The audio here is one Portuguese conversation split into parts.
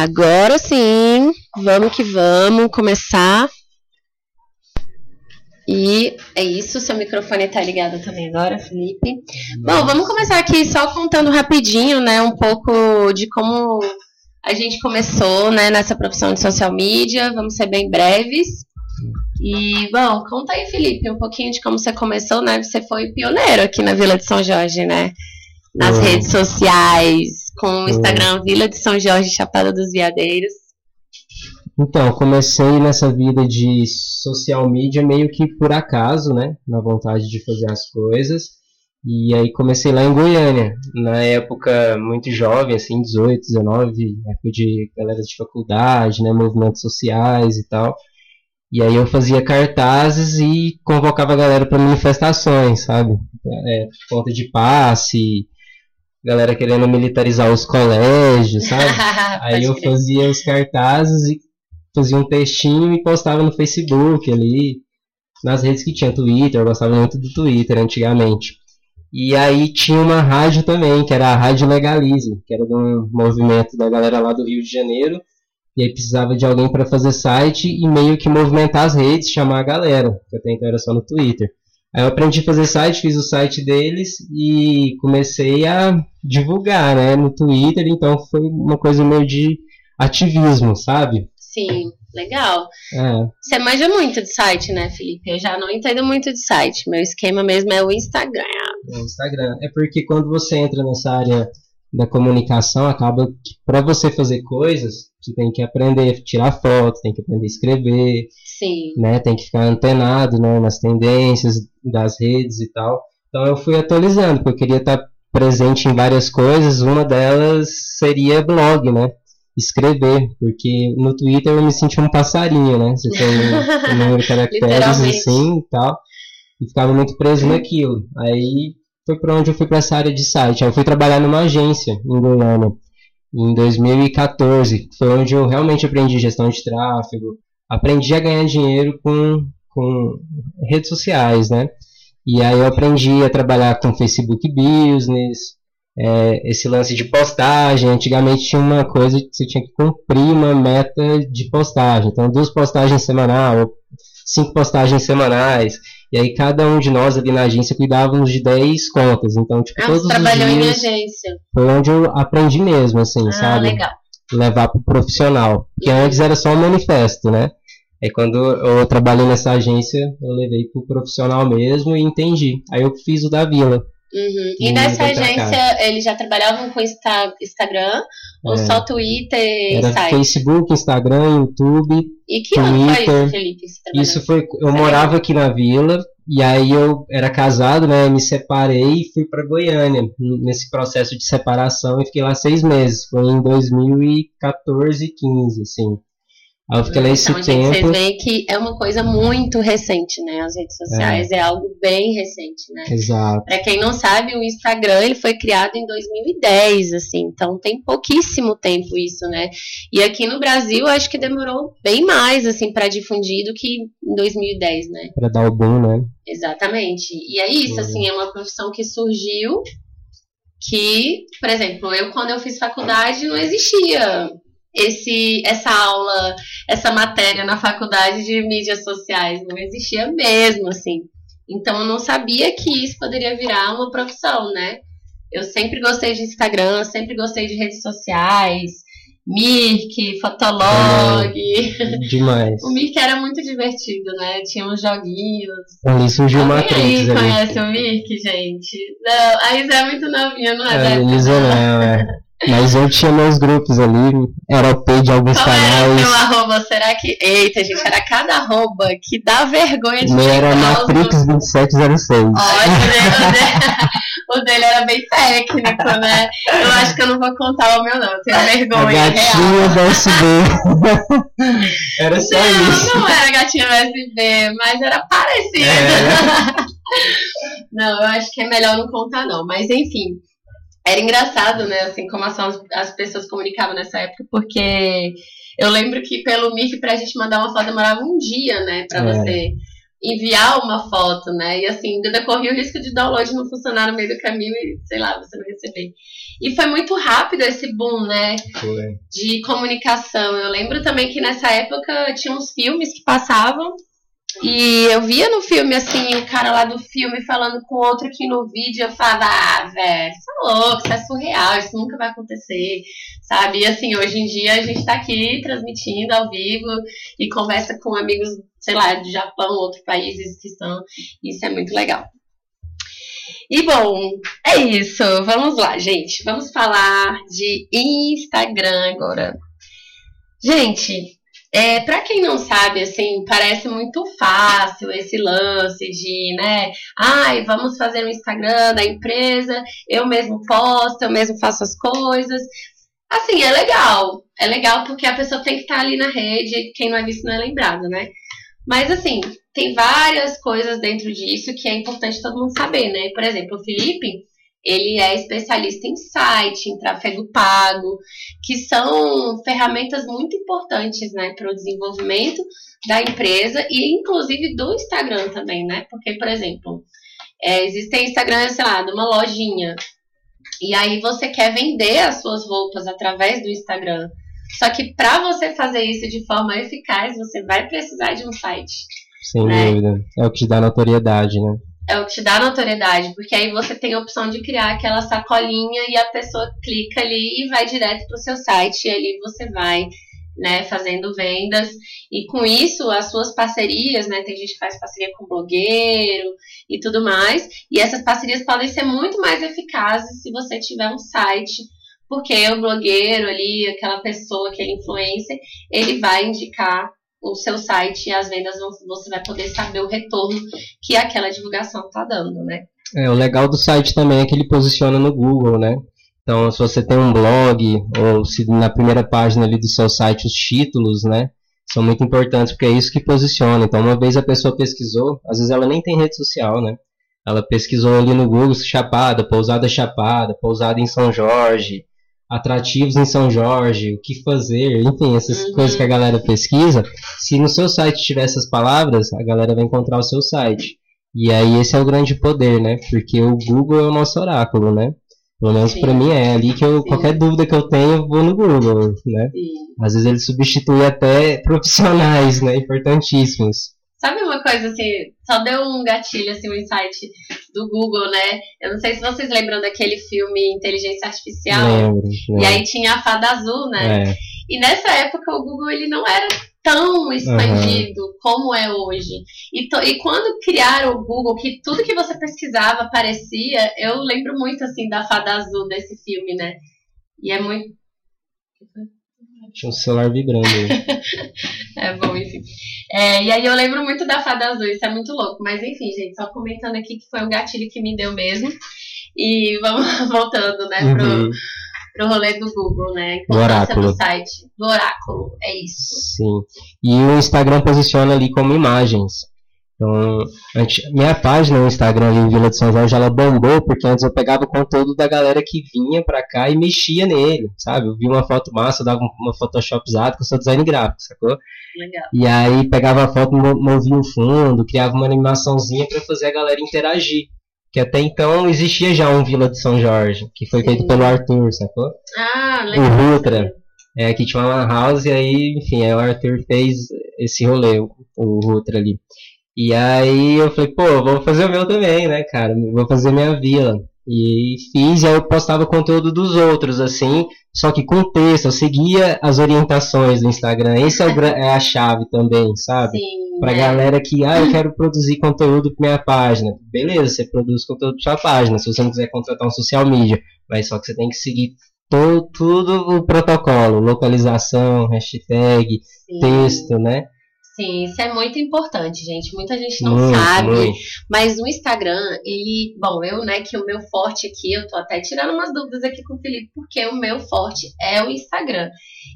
Agora sim, vamos que vamos começar. E é isso, seu microfone tá ligado também agora, Felipe. Bom, vamos começar aqui só contando rapidinho, né, um pouco de como a gente começou, né, nessa profissão de social media. Vamos ser bem breves. E, bom, conta aí, Felipe, um pouquinho de como você começou, né? Você foi pioneiro aqui na Vila de São Jorge, né? Nas redes sociais, com o Instagram Vila de São Jorge Chapada dos Veadeiros. Então, comecei nessa vida de social media meio que por acaso, né? Na vontade de fazer as coisas. E aí comecei lá em Goiânia, na época muito jovem, assim, 18, 19, época de galera de faculdade, né? Movimentos sociais e tal. E aí eu fazia cartazes e convocava a galera para manifestações, sabe? É, conta de passe, galera querendo militarizar os colégios, sabe? aí eu fazia os cartazes e fazia um textinho e postava no Facebook ali, nas redes que tinha Twitter, eu gostava muito do Twitter antigamente. E aí tinha uma rádio também, que era a Rádio Legalize, que era de um movimento da galera lá do Rio de Janeiro. E aí precisava de alguém para fazer site e meio que movimentar as redes, chamar a galera, que até então era só no Twitter. Aí eu aprendi a fazer site, fiz o site deles e comecei a divulgar, né, no Twitter, então foi uma coisa meio de ativismo, sabe? Sim, legal. É. Você manja muito de site, né, Felipe? Eu já não entendo muito de site. Meu esquema mesmo é o Instagram. É o Instagram. É porque quando você entra nessa área da comunicação, acaba que para você fazer coisas, você tem que aprender a tirar fotos, tem que aprender a escrever, Sim. né? Tem que ficar antenado né, nas tendências das redes e tal. Então eu fui atualizando, porque eu queria estar presente em várias coisas. Uma delas seria blog, né? escrever, porque no Twitter eu me senti um passarinho, né? Você tem um número de caracteres assim e tal, e ficava muito preso naquilo. Aí foi para onde eu fui para essa área de site. Aí eu fui trabalhar numa agência em Goiânia em 2014, foi onde eu realmente aprendi gestão de tráfego, aprendi a ganhar dinheiro com, com redes sociais, né? E aí eu aprendi a trabalhar com Facebook Business, é, esse lance de postagem. Antigamente tinha uma coisa que você tinha que cumprir uma meta de postagem. Então, duas postagens semanais, cinco postagens semanais. E aí cada um de nós ali na agência cuidávamos de 10 contas. Então, tipo, ah, todos você trabalhou os dias, em agência. Foi onde eu aprendi mesmo, assim, ah, sabe? legal. Levar pro profissional. Porque antes era só um manifesto, né? Aí quando eu trabalhei nessa agência, eu levei pro profissional mesmo e entendi. Aí eu fiz o da Vila. Uhum. E nessa agência, eles já trabalhavam com Insta Instagram ou é. só Twitter Era site? Facebook, Instagram, YouTube. E que Twitter. ano foi isso, Felipe? Isso foi. Eu morava aqui na vila e aí eu era casado, né? Me separei e fui para Goiânia nesse processo de separação e fiquei lá seis meses. Foi em 2014, 15, assim. Aí eu fiquei lá esse então, tempo. Gente, vocês veem que é uma coisa muito recente, né? As redes sociais é, é algo bem recente, né? Exato. Pra quem não sabe, o Instagram ele foi criado em 2010, assim, então tem pouquíssimo tempo isso, né? E aqui no Brasil acho que demorou bem mais, assim, para difundir do que em 2010, né? Pra dar o boom, né? Exatamente. E é isso, assim, é uma profissão que surgiu que, por exemplo, eu quando eu fiz faculdade não existia esse, essa aula, essa matéria na faculdade de mídias sociais. Não existia mesmo, assim. Então eu não sabia que isso poderia virar uma profissão, né? Eu sempre gostei de Instagram, sempre gostei de redes sociais, Mirk, Fotolog. É, demais. o Mirk era muito divertido, né? Tinha uns joguinhos. Ali surgiu uma Matrix. Aí conhece o Mirk, gente? Não, a Isa é muito novinha, não é? A Isa não, é. Mas eu tinha meus grupos ali, era o P de alguns Qual canais. Era o arroba? Será que. Eita, gente, era cada arroba que dá vergonha de Meu era Matrix2706. Ótimo, o, o dele era bem técnico, né? Eu acho que eu não vou contar o meu, não. Eu tenho vergonha. A gatinha real. da USB. era só não, isso. Não, era gatinha USB, mas era parecido. É. não, eu acho que é melhor não contar, não. Mas enfim era engraçado, né, assim, como as, as pessoas comunicavam nessa época, porque eu lembro que pelo MIF pra gente mandar uma foto demorava um dia, né, pra é. você enviar uma foto, né? E assim, ainda corria o risco de download não funcionar no meio do caminho e, sei lá, você não receber. E foi muito rápido esse boom, né? Foi. De comunicação. Eu lembro também que nessa época tinha uns filmes que passavam e eu via no filme, assim, o cara lá do filme falando com outro aqui no vídeo, eu falava, ah, velho, você é louco, isso é surreal, isso nunca vai acontecer, sabe? E assim, hoje em dia a gente tá aqui transmitindo ao vivo e conversa com amigos, sei lá, do Japão, outros países que estão, isso é muito legal. E bom, é isso, vamos lá, gente, vamos falar de Instagram agora. Gente, é, para quem não sabe, assim, parece muito fácil esse lance de, né, ai, vamos fazer um Instagram da empresa, eu mesmo posto, eu mesmo faço as coisas. Assim, é legal. É legal porque a pessoa tem que estar ali na rede, quem não é visto não é lembrado, né? Mas assim, tem várias coisas dentro disso que é importante todo mundo saber, né? Por exemplo, o Felipe, ele é especialista em site, em tráfego pago, que são ferramentas muito importantes né, para o desenvolvimento da empresa e inclusive do Instagram também, né? Porque, por exemplo, é, existem Instagram, sei lá, de uma lojinha. E aí você quer vender as suas roupas através do Instagram. Só que para você fazer isso de forma eficaz, você vai precisar de um site. Sem né? dúvida. É o que te dá notoriedade, né? É o que te dá notoriedade, porque aí você tem a opção de criar aquela sacolinha e a pessoa clica ali e vai direto para o seu site e ali você vai, né, fazendo vendas. E com isso, as suas parcerias, né, tem gente que faz parceria com blogueiro e tudo mais, e essas parcerias podem ser muito mais eficazes se você tiver um site, porque o blogueiro ali, aquela pessoa, aquele influencer, ele vai indicar o seu site e as vendas você vai poder saber o retorno que aquela divulgação está dando, né? É, o legal do site também é que ele posiciona no Google, né? Então, se você tem um blog, ou se na primeira página ali do seu site os títulos, né? São muito importantes, porque é isso que posiciona. Então, uma vez a pessoa pesquisou, às vezes ela nem tem rede social, né? Ela pesquisou ali no Google Chapada, pousada Chapada, pousada em São Jorge, atrativos em São Jorge, o que fazer, enfim, essas uhum. coisas que a galera pesquisa. Se no seu site tiver essas palavras, a galera vai encontrar o seu site. E aí esse é o grande poder, né? Porque o Google é o nosso oráculo, né? Pelo menos para mim é ali que eu, qualquer dúvida que eu tenho, eu vou no Google, né? Sim. Às vezes ele substitui até profissionais, né? Importantíssimos. Sabe uma coisa assim, só deu um gatilho, assim, um insight do Google, né? Eu não sei se vocês lembram daquele filme Inteligência Artificial. Lembro, lembro. E aí tinha a fada azul, né? É. E nessa época o Google ele não era tão expandido uhum. como é hoje. E, to, e quando criaram o Google, que tudo que você pesquisava aparecia, eu lembro muito assim da fada azul desse filme, né? E é muito. Tinha um celular vibrando. é bom, enfim. É, e aí eu lembro muito da Fada Azul, isso é muito louco. Mas enfim, gente, só comentando aqui que foi um gatilho que me deu mesmo. E vamos voltando, né, pro, uhum. pro rolê do Google, né? Do oráculo. do site. Do oráculo, é isso. Sim. E o Instagram posiciona ali como imagens. Então, antes, minha página no Instagram ali, Vila de São Jorge, ela bombou porque antes eu pegava o conteúdo da galera que vinha pra cá e mexia nele, sabe? Eu vi uma foto massa, eu dava uma photoshopzada, que eu sou design gráfico, sacou? Legal. E aí pegava a foto, movia o fundo, criava uma animaçãozinha para fazer a galera interagir. Que até então existia já um Vila de São Jorge, que foi Sim. feito pelo Arthur, sacou? Ah, legal. O Rutra. É, que tinha uma house e aí, enfim, aí o Arthur fez esse rolê, o, o Rutra ali. E aí eu falei, pô, vou fazer o meu também, né, cara? Vou fazer minha vila. E fiz, e aí eu postava conteúdo dos outros, assim, só que com texto, eu seguia as orientações do Instagram. Essa é, é a chave também, sabe? Sim, pra é. galera que, ah, eu quero produzir conteúdo pra minha página. Beleza, você produz conteúdo pra sua página, se você não quiser contratar um social media. Mas só que você tem que seguir todo, tudo o protocolo, localização, hashtag, Sim. texto, né? Sim, isso é muito importante, gente. Muita gente não sabe, mas o Instagram, ele, bom, eu, né, que o meu forte aqui, eu tô até tirando umas dúvidas aqui com o Felipe, porque o meu forte é o Instagram.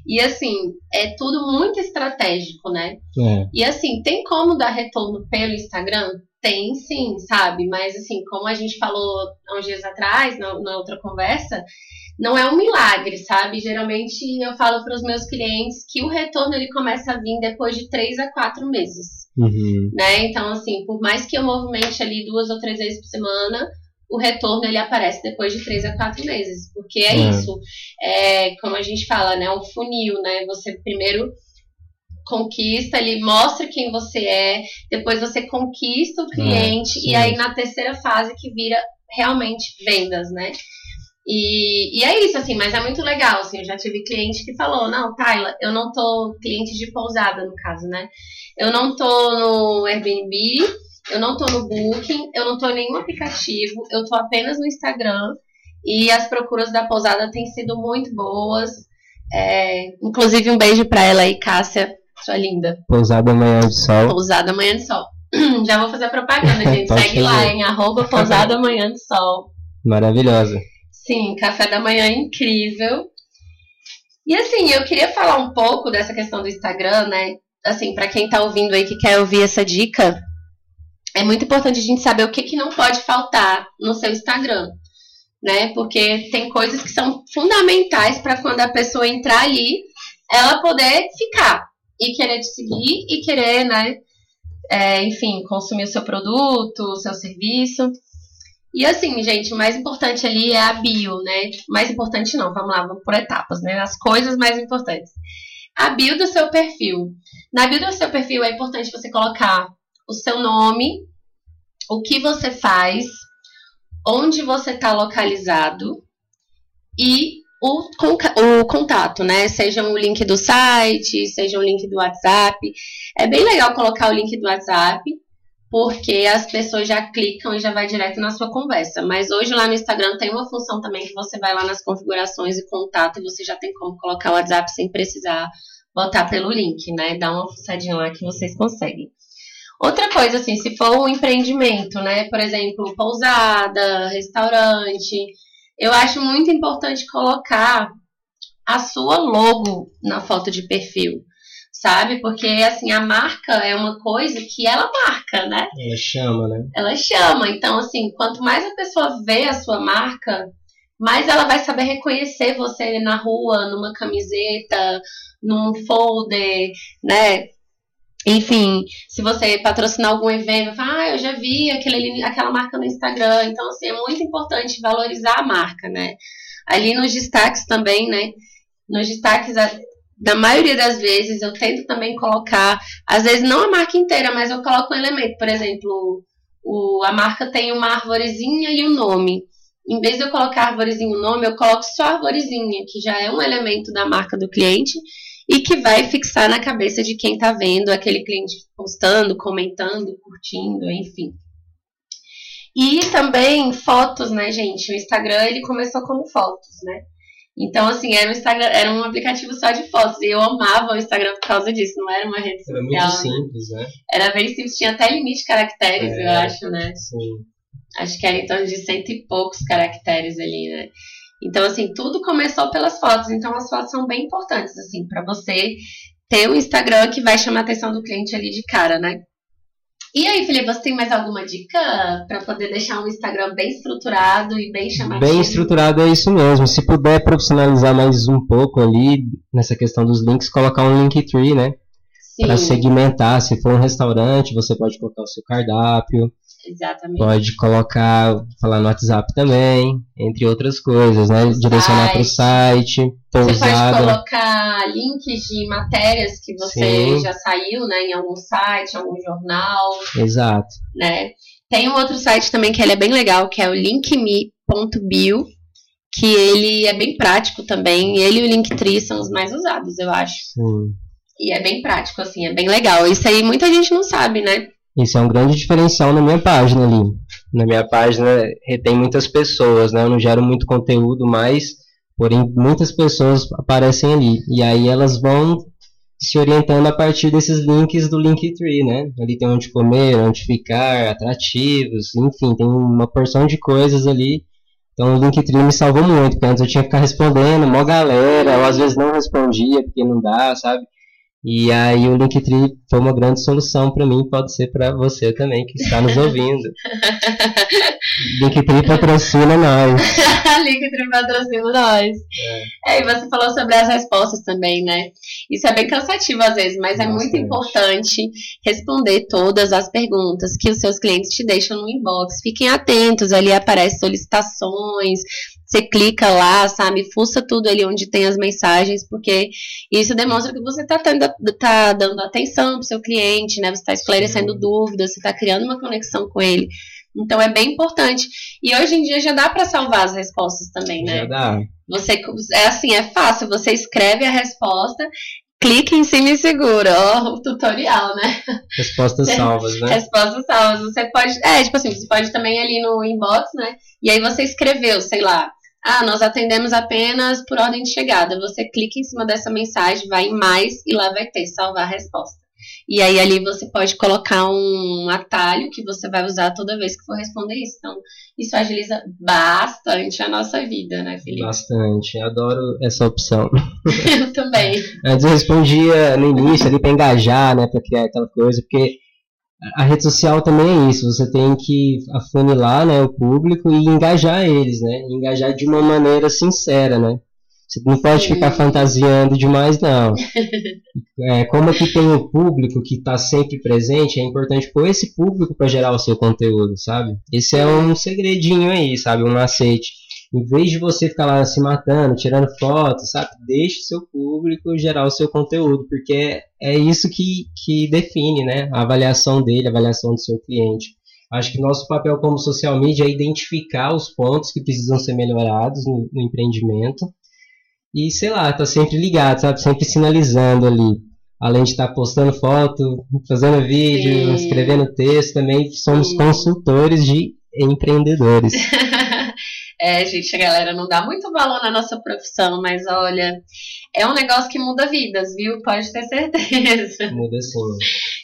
E assim, é tudo muito estratégico, né? É. E assim, tem como dar retorno pelo Instagram? Tem sim, sabe? Mas assim, como a gente falou há uns dias atrás, na, na outra conversa, não é um milagre, sabe? Geralmente eu falo para os meus clientes que o retorno ele começa a vir depois de três a quatro meses. Uhum. né? Então, assim, por mais que eu movimente ali duas ou três vezes por semana, o retorno ele aparece depois de três a quatro meses, porque é, É. isso, é como a gente fala, né? O funil, né? Você primeiro conquista, ele mostra quem você é, depois você conquista o cliente sim. e aí na terceira fase que vira realmente vendas, né? E, e é isso, assim, mas é muito legal, assim, eu já tive cliente que falou, não, Tayla, eu não tô, cliente de pousada, no caso, né? Eu não tô no Airbnb, eu não tô no Booking, eu não tô em nenhum aplicativo, eu tô apenas no Instagram e as procuras da pousada têm sido muito boas. É, inclusive, um beijo pra ela aí, Cássia, sua linda. Pousada Manhã de Sol. Pousada Manhã de Sol. Já vou fazer a propaganda, gente. Segue lá, fazer. em arroba Pousada Manhã de Sol. Maravilhosa. Sim, café da manhã incrível. E assim, eu queria falar um pouco dessa questão do Instagram, né? Assim, pra quem tá ouvindo aí que quer ouvir essa dica, é muito importante a gente saber o que, que não pode faltar no seu Instagram, né? Porque tem coisas que são fundamentais para quando a pessoa entrar ali, ela poder ficar e querer te seguir e querer, né? é, enfim, consumir o seu produto, o seu serviço. E assim, gente, o mais importante ali é a bio, né? Mais importante não, vamos lá, vamos por etapas, né? As coisas mais importantes. A bio do seu perfil. Na bio do seu perfil é importante você colocar o seu nome, o que você faz, onde você está localizado e o, o contato, né? Seja o link do site, seja o link do WhatsApp. É bem legal colocar o link do WhatsApp, porque as pessoas já clicam e já vai direto na sua conversa. Mas hoje lá no Instagram tem uma função também que você vai lá nas configurações e contato e você já tem como colocar o WhatsApp sem precisar botar pelo link, né? Dá uma fuçadinha lá que vocês conseguem. Outra coisa, assim, se for um empreendimento, né? Por exemplo, pousada, restaurante, eu acho muito importante colocar a sua logo na foto de perfil, sabe? Porque, assim, a marca é uma coisa que ela marca, né? Ela chama, né? ela chama. Então, assim, quanto mais a pessoa vê a sua marca, mais ela vai saber reconhecer você na rua, numa camiseta, num folder, né? Enfim, se você patrocinar algum evento, fala, ah, eu já vi aquele, aquela marca no Instagram. Então, assim, é muito importante valorizar a marca, né? Ali nos destaques também, né? Nos destaques, a- da maioria das vezes, eu tento também colocar, às vezes não a marca inteira, mas eu coloco um elemento. Por exemplo, o, a marca tem uma arvorezinha e o nome. Em vez de eu colocar arvorezinha e o nome, eu coloco só arvorezinha, que já é um elemento da marca do cliente e que vai fixar na cabeça de quem está vendo aquele cliente postando, comentando, curtindo, enfim. E também fotos, né, gente? O Instagram ele começou como fotos, né? Então, assim, era um, Instagram, era um aplicativo só de fotos. E eu amava o Instagram por causa disso, não era uma rede Era social. muito né? simples, né? Era bem simples, tinha até limite de caracteres, É. eu acho, né? Sim. Acho que era em torno de cento e poucos caracteres ali, né? Então, assim, tudo começou pelas fotos. Então, as fotos são bem importantes, assim, para você ter um Instagram que vai chamar a atenção do cliente ali de cara, né? E aí, Felipe, você tem mais alguma dica para poder deixar um Instagram bem estruturado e bem chamativo? Bem estruturado é isso mesmo. Se puder profissionalizar mais um pouco ali nessa questão dos links, colocar um Linktree, né? Sim, Para segmentar. Se for um restaurante, você pode colocar o seu cardápio, exatamente. pode colocar, falar no WhatsApp também, entre outras coisas, né? Direcionar para o site, Você pode pousada. colocar links de matérias que você Sim. já saiu, né, em algum site, algum jornal, Exato. né? Tem um outro site também que ele é bem legal, que é o linkme.bio, que ele é bem prático também. Ele e o Linktree são os mais usados, eu acho. Sim. E é bem prático, assim, é bem legal. Isso aí muita gente não sabe, né? Isso é um grande diferencial na minha página ali. Na minha página retém muitas pessoas, né? Eu não gero muito conteúdo, mas porém muitas pessoas aparecem ali. E aí elas vão se orientando a partir desses links do Linktree, né? Ali tem onde comer, onde ficar, atrativos, enfim, tem uma porção de coisas ali. Então o Linktree me salvou muito, porque antes eu tinha que ficar respondendo, mó galera, eu às vezes não respondia porque não dá, sabe? E aí o Linktree foi uma grande solução para mim, pode ser para você também que está nos ouvindo. Linktree patrocina nós. Linktree patrocina nós. É. é. e você falou sobre as respostas também, né? Isso é bem cansativo às vezes, mas é muito importante responder todas as perguntas que os seus clientes te deixam no inbox. Fiquem atentos, ali aparecem solicitações, você clica lá, sabe? Fuça tudo ali onde tem as mensagens, porque isso demonstra que você está tá dando atenção para o seu cliente, né? Você está esclarecendo uhum. dúvidas, você está criando uma conexão com ele. Então é bem importante. E hoje em dia já dá para salvar as respostas também, né? Já dá. Você é assim, é fácil. Você escreve a resposta, clica em cima e segura. Ó, o tutorial, né? Respostas salvas, né? Respostas salvas. Você pode, é, tipo assim, você pode também ali no inbox, né? E aí você escreveu, sei lá, ah, nós atendemos apenas por ordem de chegada. Você clica em cima dessa mensagem, vai em mais e lá vai ter salvar a resposta. E aí ali você pode colocar um atalho que você vai usar toda vez que for responder isso. Então, isso agiliza bastante a nossa vida, né, Felipe? Bastante. Adoro essa opção. eu também. Antes eu respondia no início ali para engajar, né, para criar aquela coisa, porque a rede social também é isso, você tem que afunilar né, o público e engajar eles, né? Engajar de uma maneira sincera, né? Você não pode ficar fantasiando demais, não. É, como aqui tem o público que está sempre presente, é importante pôr esse público para gerar o seu conteúdo, sabe? Esse é um segredinho aí, sabe? Um macete em vez de você ficar lá se matando, tirando fotos, sabe? Deixe seu público gerar o seu conteúdo, porque é, é isso que, que define, né? A avaliação dele, a avaliação do seu cliente. Acho que nosso papel como social media é identificar os pontos que precisam ser melhorados no, no empreendimento e, sei lá, tá sempre ligado, sabe? Sempre sinalizando ali. Além de estar tá postando foto, fazendo vídeo, Sim. escrevendo texto, também somos Sim. consultores de empreendedores. É, gente, a galera não dá muito valor na nossa profissão, mas olha, é um negócio que muda vidas, viu? Pode ter certeza. Muda sim.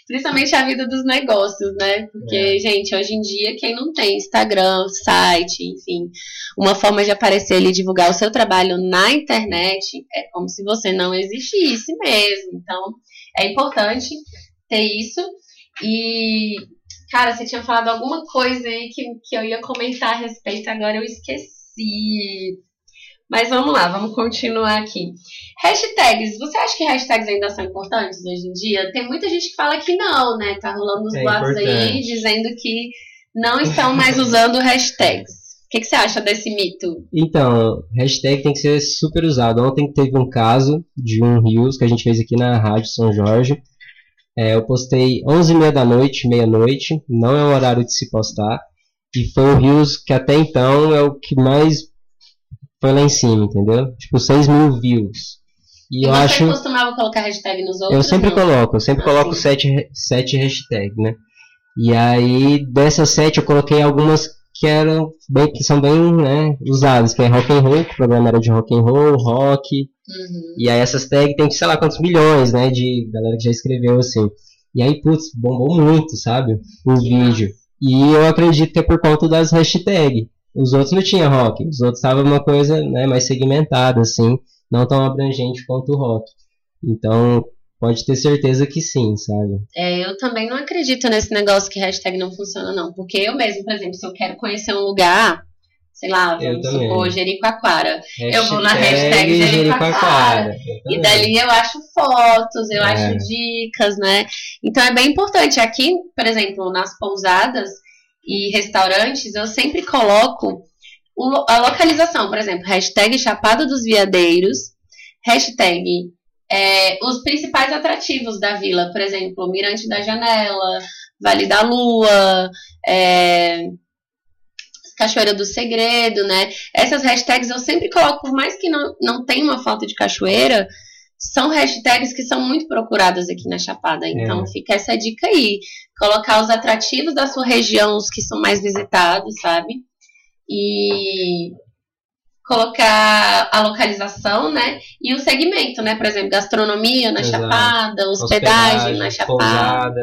Principalmente a vida dos negócios, né? Porque, é. gente, hoje em dia, quem não tem Instagram, site, enfim, uma forma de aparecer ali, divulgar o seu trabalho na internet, é como se você não existisse mesmo. Então, é importante ter isso. E Cara, você tinha falado alguma coisa aí que, que eu ia comentar a respeito, agora eu esqueci. Mas vamos lá, vamos continuar aqui. Hashtags, você acha que hashtags ainda são importantes hoje em dia? Tem muita gente que fala que não, né? Tá rolando os é boatos aí dizendo que não estão mais usando hashtags. O que, que, você acha desse mito? Então, hashtag tem que ser super usado. Ontem teve um caso de um Rios que a gente fez aqui na Rádio São Jorge. É, eu postei 11h30 da noite, meia-noite, não é o horário de se postar. E foi o Rios que até então é o que mais foi lá em cima, entendeu? Tipo, 6 mil views. E, e eu você acho... costumava colocar hashtag nos outros? Eu sempre não? coloco, eu sempre ah, coloco 7 sete, hashtags, né? E aí, dessas 7 eu coloquei algumas que eram bem, que são bem né, usadas, que é rock and roll, que o programa era de rock and roll, rock, Uhum. E aí essas tags tem, sei lá, quantos milhões, né, de galera que já escreveu assim. E aí, putz, bombou muito, sabe? O vídeo. E eu acredito que é por conta das hashtags. Os outros não tinha rock, os outros estavam uma coisa né, mais segmentada, assim, não tão abrangente quanto o rock. Então, pode ter certeza que sim, sabe? É, eu também não acredito nesse negócio que hashtag não funciona, não. Porque eu mesmo, por exemplo, se eu quero conhecer um lugar, sei lá, vamos supor, Jericoacoara. Hashtag eu vou na hashtag Jericoacoara. E dali eu acho fotos, eu é. acho dicas, né? Então é bem importante. Aqui, por exemplo, nas pousadas e restaurantes, eu sempre coloco a localização, por exemplo, hashtag Chapada dos Veadeiros, hashtag é, os principais atrativos da vila, por exemplo, Mirante da Janela, Vale da Lua, é, Cachoeira do Segredo, né? Essas hashtags eu sempre coloco, por mais que não, não tenha uma falta de cachoeira, são hashtags que são muito procuradas aqui na Chapada. Então é. fica essa dica aí. Colocar os atrativos da sua região, os que são mais visitados, sabe? E colocar a localização, né? E o segmento, né? Por exemplo, gastronomia na Exato. Chapada, hospedagem, hospedagem na Chapada. Pousada.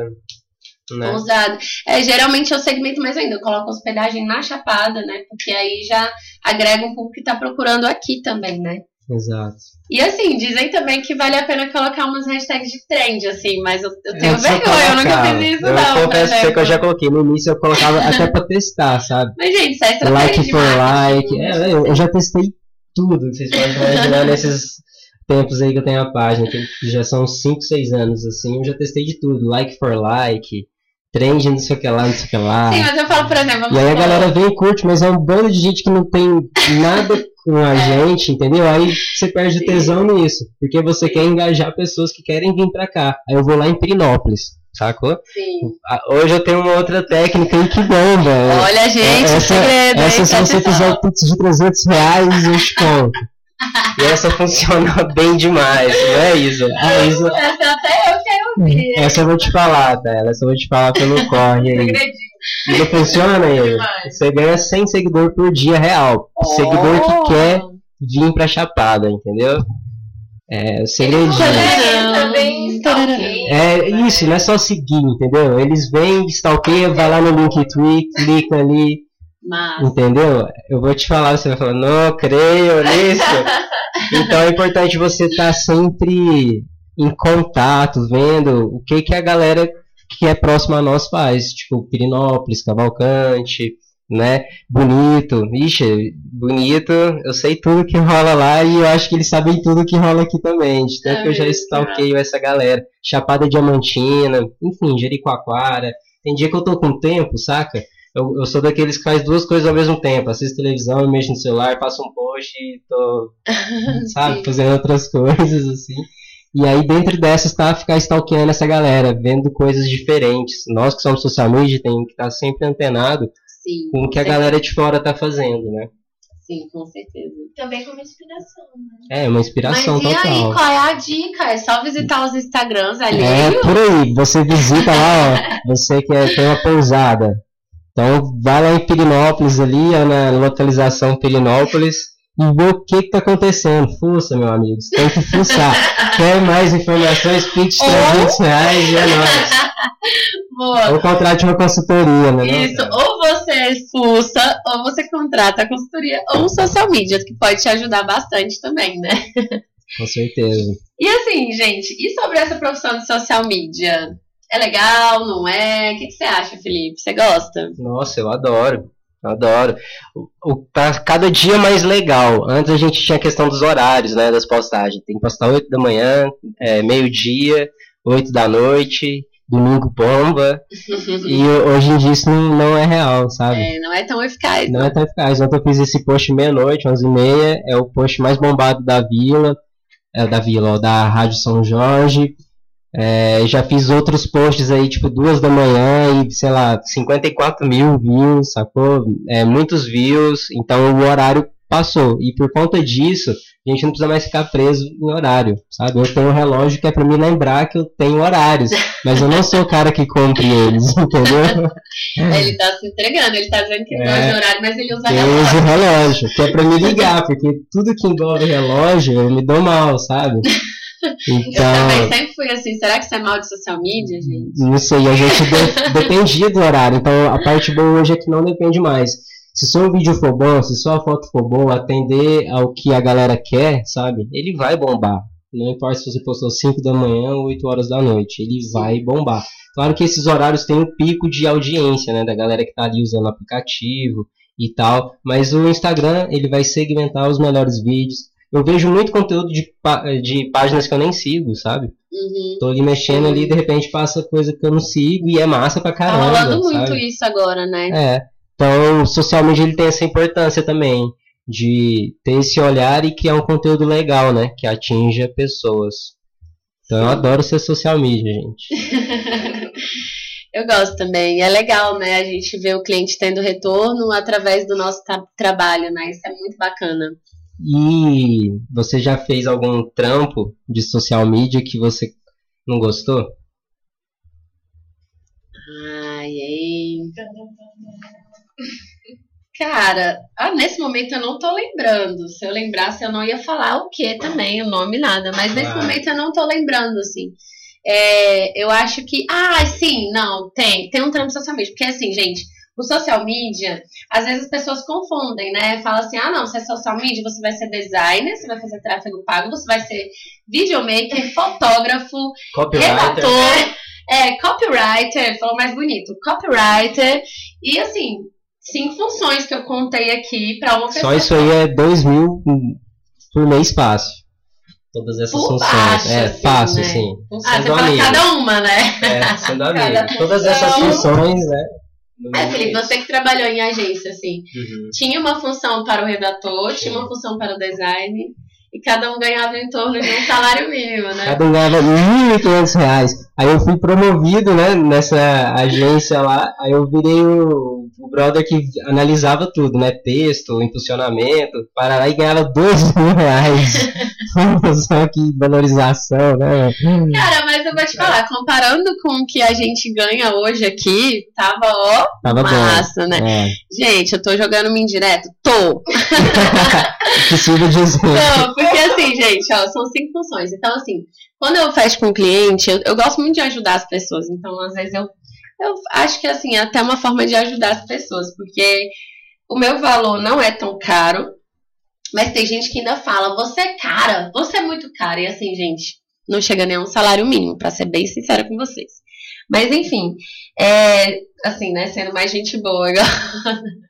Né? Pousada. É, geralmente eu segmento mais ainda, eu coloco hospedagem na Chapada, né? Porque aí já agrega um público que está procurando aqui também, né? Exato. E assim, dizem também que vale a pena colocar umas hashtags de trend, assim, mas eu, eu tenho eu vergonha, eu nunca fiz isso, eu não. Eu confesso que eu já coloquei. No início eu colocava até pra testar, sabe? Mas, gente, isso é estratégia Like for like. É, eu, eu já testei tudo vocês podem imaginar nesses tempos aí que eu tenho a página, que já são 5, 6 anos, assim, eu já testei de tudo. Like for like, trend, não sei o que lá, não sei o que lá. Sim, mas eu falo, por exemplo. E aí a galera vem e curte, mas é um bando de gente que não tem nada com a é. gente, entendeu? Aí você perde Sim. tesão nisso, porque você quer engajar pessoas que querem vir pra cá. Aí eu vou lá em Pirinópolis. Sacou? Sim. Hoje eu tenho uma outra técnica aí que bomba. Olha, gente, essa, segredo, essa se você fizer o pix de 300 reais, eu te conto. E essa funciona bem demais, não é, Isa? Ah, Isa... Essa até eu quero ouvir. Essa eu vou te falar, tá? Essa eu vou te falar pelo corre aí. Não funciona, Isa? Você ganha 100 seguidores por dia real. Oh. Seguidor que quer vir pra Chapada, entendeu? É, segredinho. É isso, não é só seguir, entendeu? Eles vêm, stalkeia, vai lá no Linktree, clica ali. Mas... Entendeu? Eu vou te falar, você vai falar, não creio nisso. então é importante você estar tá sempre em contato, vendo o que, que a galera que é próxima a nós faz. Tipo, Pirinópolis, Cavalcante, né? Bonito. Ixi, bonito. Eu sei tudo que rola lá e eu acho que eles sabem tudo que rola aqui também. Tanto é que eu já stalkeio essa galera. Chapada Diamantina, enfim, Jericoacoara. Tem dia que eu tô com tempo, saca? Eu, eu sou daqueles que faz duas coisas ao mesmo tempo. Assisto televisão, mexo no celular, passo um post e tô, sabe, fazendo outras coisas, assim. E aí, dentro dessas, tá ficar stalkeando essa galera, vendo coisas diferentes. Nós que somos social media, tem que estar tá sempre antenado Sim, com o que a galera de fora tá fazendo, né? Sim, com certeza. Também como inspiração, né? É, uma inspiração Mas e total. aí, qual é a dica? É só visitar os Instagrams ali. É, por aí. Você visita lá, ó. Você que é, tem uma pousada. Então, vai lá em Pirinópolis ali, na localização Pirinópolis e vê o que está acontecendo. Fuça, meu amigo. Você tem que fuçar. Quer mais informações? Pix 300 reais e é nóis. Boa. Ou contrate uma consultoria, né? Isso, ou você fuça, ou você contrata a consultoria, ou um social media, que pode te ajudar bastante também, né? Com certeza. E assim, gente, e sobre essa profissão de social media? É legal, não é? O que, que você acha, Felipe? Você gosta? Nossa, eu adoro. Adoro. O, o, tá cada dia mais legal. Antes a gente tinha a questão dos horários, né? Das postagens. Tem que postar 8 da manhã, é, meio-dia, 8 da noite, domingo bomba. e hoje em dia isso não, não é real, sabe? É, não é tão eficaz. Não, não. é tão eficaz. Ontem eu fiz esse post meia-noite, 11 e meia. É o post mais bombado da vila. É, da vila, ó, da Rádio São Jorge. É, já fiz outros posts aí, tipo, duas da manhã e, sei lá, 54 mil views, sacou? É, muitos views, então o horário passou. E por conta disso, a gente não precisa mais ficar preso em horário, sabe? Eu tenho um relógio que é para me lembrar que eu tenho horários, mas eu não sou o cara que cumpre eles, entendeu? Ele tá se entregando, ele tá dizendo que é, gosta de horário, mas ele usa relógio. Uso relógio, que é para me ligar, porque tudo que envolve relógio eu me dou mal, sabe? Então, eu também sempre fui assim. Será que isso é mal de social media, gente? Não sei, a gente de, dependia do horário. Então a parte boa hoje é que não depende mais. Se seu vídeo for bom, se sua foto for boa, atender ao que a galera quer, sabe? Ele vai bombar. Não importa se você postou 5 da manhã ou 8 horas da noite, ele vai bombar. Claro que esses horários têm um pico de audiência, né? Da galera que tá ali usando o aplicativo e tal. Mas o Instagram, ele vai segmentar os melhores vídeos eu vejo muito conteúdo de, de páginas que eu nem sigo, sabe? Uhum. Tô ali mexendo ali e de repente passa coisa que eu não sigo e é massa pra caramba. Tá rolando muito isso agora, né? É. Então, o social media ele tem essa importância também de ter esse olhar e criar um conteúdo legal, né? Que atinja pessoas. Então, Sim. eu adoro ser social media, gente. eu gosto também. É legal, né? A gente vê o cliente tendo retorno através do nosso tra trabalho, né? Isso é muito bacana. E você já fez algum trampo de social media que você não gostou? Ai, ai. Cara, ah, nesse momento eu não tô lembrando. Se eu lembrasse, eu não ia falar o que também, o nome, nada. Mas nesse ah. momento eu não tô lembrando, assim. É, eu acho que. Ah, sim, não, tem. Tem um trampo social media. Porque assim, gente, o social media, às vezes as pessoas confundem, né? Fala assim, ah, não, se é social media, você vai ser designer, você vai fazer tráfego pago, você vai ser videomaker, fotógrafo, redator, é, copywriter, falou mais bonito, copywriter, e assim, cinco funções que eu contei aqui para uma pessoa. Só isso aí é dois mil por mês fácil. Todas essas por funções. Baixo, é, assim, fácil, né? sim. Ah, você fala cada uma, né? É, sendo amigo. Todas essas funções, né? É, Felipe, você que trabalhou em agência, assim, uhum. tinha uma função para o redator, tinha uma função para o design, e cada um ganhava em torno de um salário mínimo, né? Cada um ganhava 1.500 reais. Aí eu fui promovido, né, nessa agência lá, aí eu virei o, o brother que analisava tudo, né, texto, impulsionamento, para lá e ganhava dois mil reais. Só que valorização, né? Cara, mas eu vou te falar, comparando com o que a gente ganha hoje aqui, tava, ó, tava massa, bom. né? É. Gente, eu tô jogando me indireto? Tô! Possível dizer. Não, porque assim, gente, ó, são cinco funções. Então, assim, quando eu fecho com um cliente, eu, eu gosto muito de ajudar as pessoas. Então, às vezes, eu, eu acho que, assim, é até uma forma de ajudar as pessoas, porque o meu valor não é tão caro, mas tem gente que ainda fala, você é cara, você é muito cara. E assim, gente, não chega nem a um salário mínimo, para ser bem sincera com vocês. Mas enfim, é, assim, né, sendo mais gente boa agora.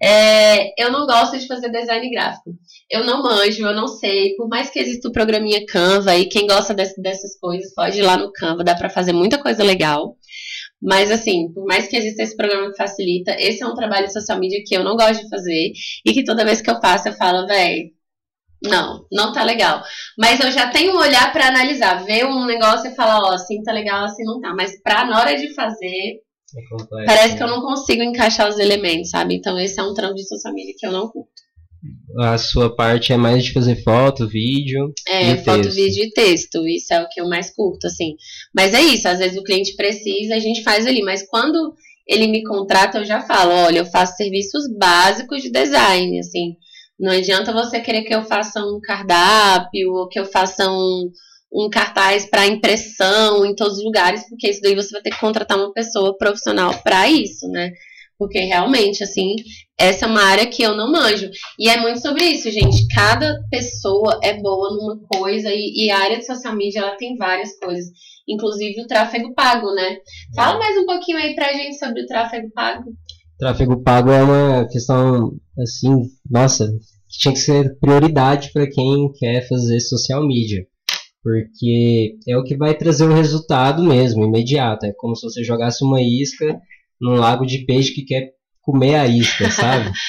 É, eu não gosto de fazer design gráfico. Eu não manjo, eu não sei. Por mais que exista o programinha Canva e quem gosta desse, dessas coisas pode ir lá no Canva, dá para fazer muita coisa legal. Mas assim, por mais que exista esse programa que facilita, esse é um trabalho de social media que eu não gosto de fazer e que toda vez que eu faço eu falo, velho, não, não tá legal. Mas eu já tenho um olhar para analisar, ver um negócio e falar, ó, assim tá legal, assim não tá. Mas pra na hora de fazer, é parece né? que eu não consigo encaixar os elementos, sabe? Então esse é um trampo de social media que eu não curto. A sua parte é mais de fazer foto, vídeo. É, e foto, texto. vídeo e texto. Isso é o que eu mais curto, assim. Mas é isso, às vezes o cliente precisa, a gente faz ali. Mas quando ele me contrata, eu já falo, olha, eu faço serviços básicos de design, assim. Não adianta você querer que eu faça um cardápio ou que eu faça um, um cartaz para impressão em todos os lugares, porque isso daí você vai ter que contratar uma pessoa profissional para isso, né? Porque realmente, assim, essa é uma área que eu não manjo. E é muito sobre isso, gente. Cada pessoa é boa numa coisa e, e a área de social media ela tem várias coisas. Inclusive o tráfego pago, né? Fala mais um pouquinho aí pra gente sobre o tráfego pago. Tráfego pago é uma questão, assim, nossa, que tinha que ser prioridade para quem quer fazer social media. Porque é o que vai trazer o resultado mesmo, imediato. É como se você jogasse uma isca num lago de peixe que quer comer a isca, sabe?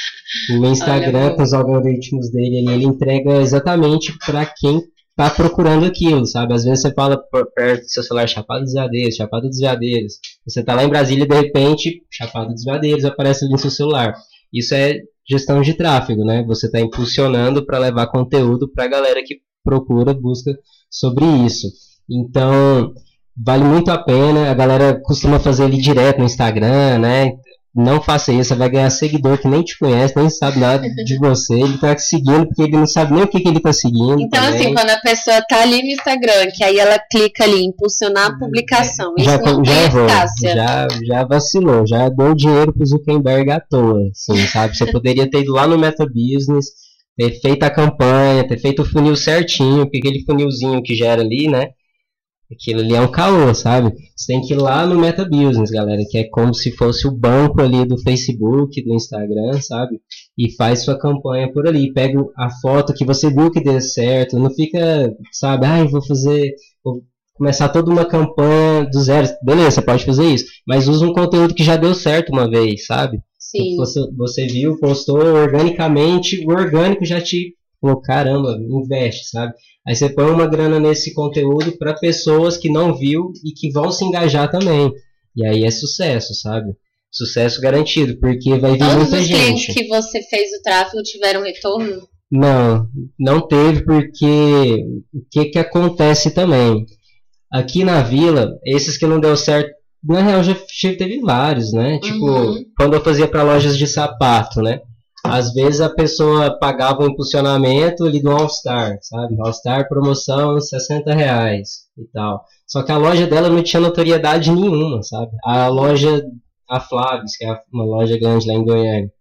O Instagram, com os algoritmos dele, ele, ele entrega exatamente para quem tá procurando aquilo, sabe? Às vezes você fala perto do seu celular Chapada dos Veadeiros, Chapada dos Veadeiros. Você tá lá em Brasília e de repente, Chapada dos Veadeiros aparece ali no seu celular. Isso é gestão de tráfego, né? Você está impulsionando para levar conteúdo para a galera que procura, busca sobre isso. Então, vale muito a pena. A galera costuma fazer ali direto no Instagram, né? Não faça isso, você vai ganhar seguidor que nem te conhece, nem sabe nada de você. Ele tá te seguindo porque ele não sabe nem o que, que ele tá seguindo. Então, também. assim, quando a pessoa tá ali no Instagram, que aí ela clica ali, impulsionar a publicação, já, isso não já errou, já, já vacilou, já deu dinheiro pro Zuckerberg à toa, assim, sabe? Você poderia ter ido lá no Meta Business, ter feito a campanha, ter feito o funil certinho, porque aquele funilzinho que gera ali, né? Aquilo ali é um caô, sabe? Você tem que ir lá no Meta Business, galera, que é como se fosse o banco ali do Facebook, do Instagram, sabe? E faz sua campanha por ali. Pega a foto que você viu que deu certo. Não fica, sabe? Ai, ah, vou fazer. Vou começar toda uma campanha do zero. Beleza, pode fazer isso. Mas usa um conteúdo que já deu certo uma vez, sabe? Sim. Você, você viu, postou organicamente, o orgânico já te falou, caramba, investe, sabe? Aí você põe uma grana nesse conteúdo para pessoas que não viu e que vão se engajar também. E aí é sucesso, sabe? Sucesso garantido, porque vai vir Todos muita gente. Todos os clientes que você fez o tráfego tiveram retorno? Não, não teve porque o que que acontece também? Aqui na vila, esses que não deu certo, na real já teve vários, né? Tipo, uhum. quando eu fazia para lojas de sapato, né? Às vezes a pessoa pagava o impulsionamento ali do All Star, sabe? All Star promoção 60 reais e tal. Só que a loja dela não tinha notoriedade nenhuma, sabe? A loja a Flávio, que é uma loja grande lá em Goiânia.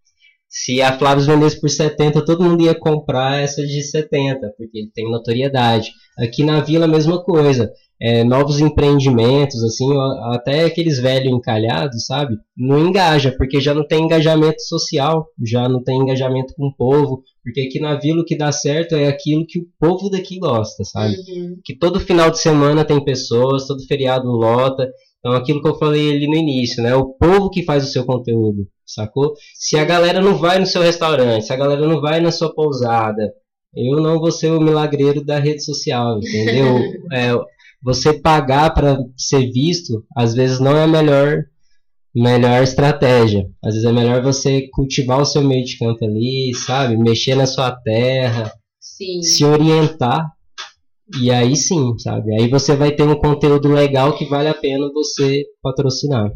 Se a Flávio vendesse por 70, todo mundo ia comprar essa de 70, porque ele tem notoriedade. Aqui na Vila, a mesma coisa. É, novos empreendimentos, assim, até aqueles velhos encalhados, sabe? Não engaja, porque já não tem engajamento social, já não tem engajamento com o povo, porque aqui na Vila o que dá certo é aquilo que o povo daqui gosta, sabe? Uhum. Que todo final de semana tem pessoas, todo feriado lota. Então, aquilo que eu falei ali no início, né? O povo que faz o seu conteúdo sacou? Se a galera não vai no seu restaurante, se a galera não vai na sua pousada, eu não vou ser o milagreiro da rede social, entendeu? é, você pagar para ser visto, às vezes não é a melhor melhor estratégia. Às vezes é melhor você cultivar o seu meio de campo ali, sabe? Mexer na sua terra, sim. se orientar. E aí sim, sabe? Aí você vai ter um conteúdo legal que vale a pena você patrocinar.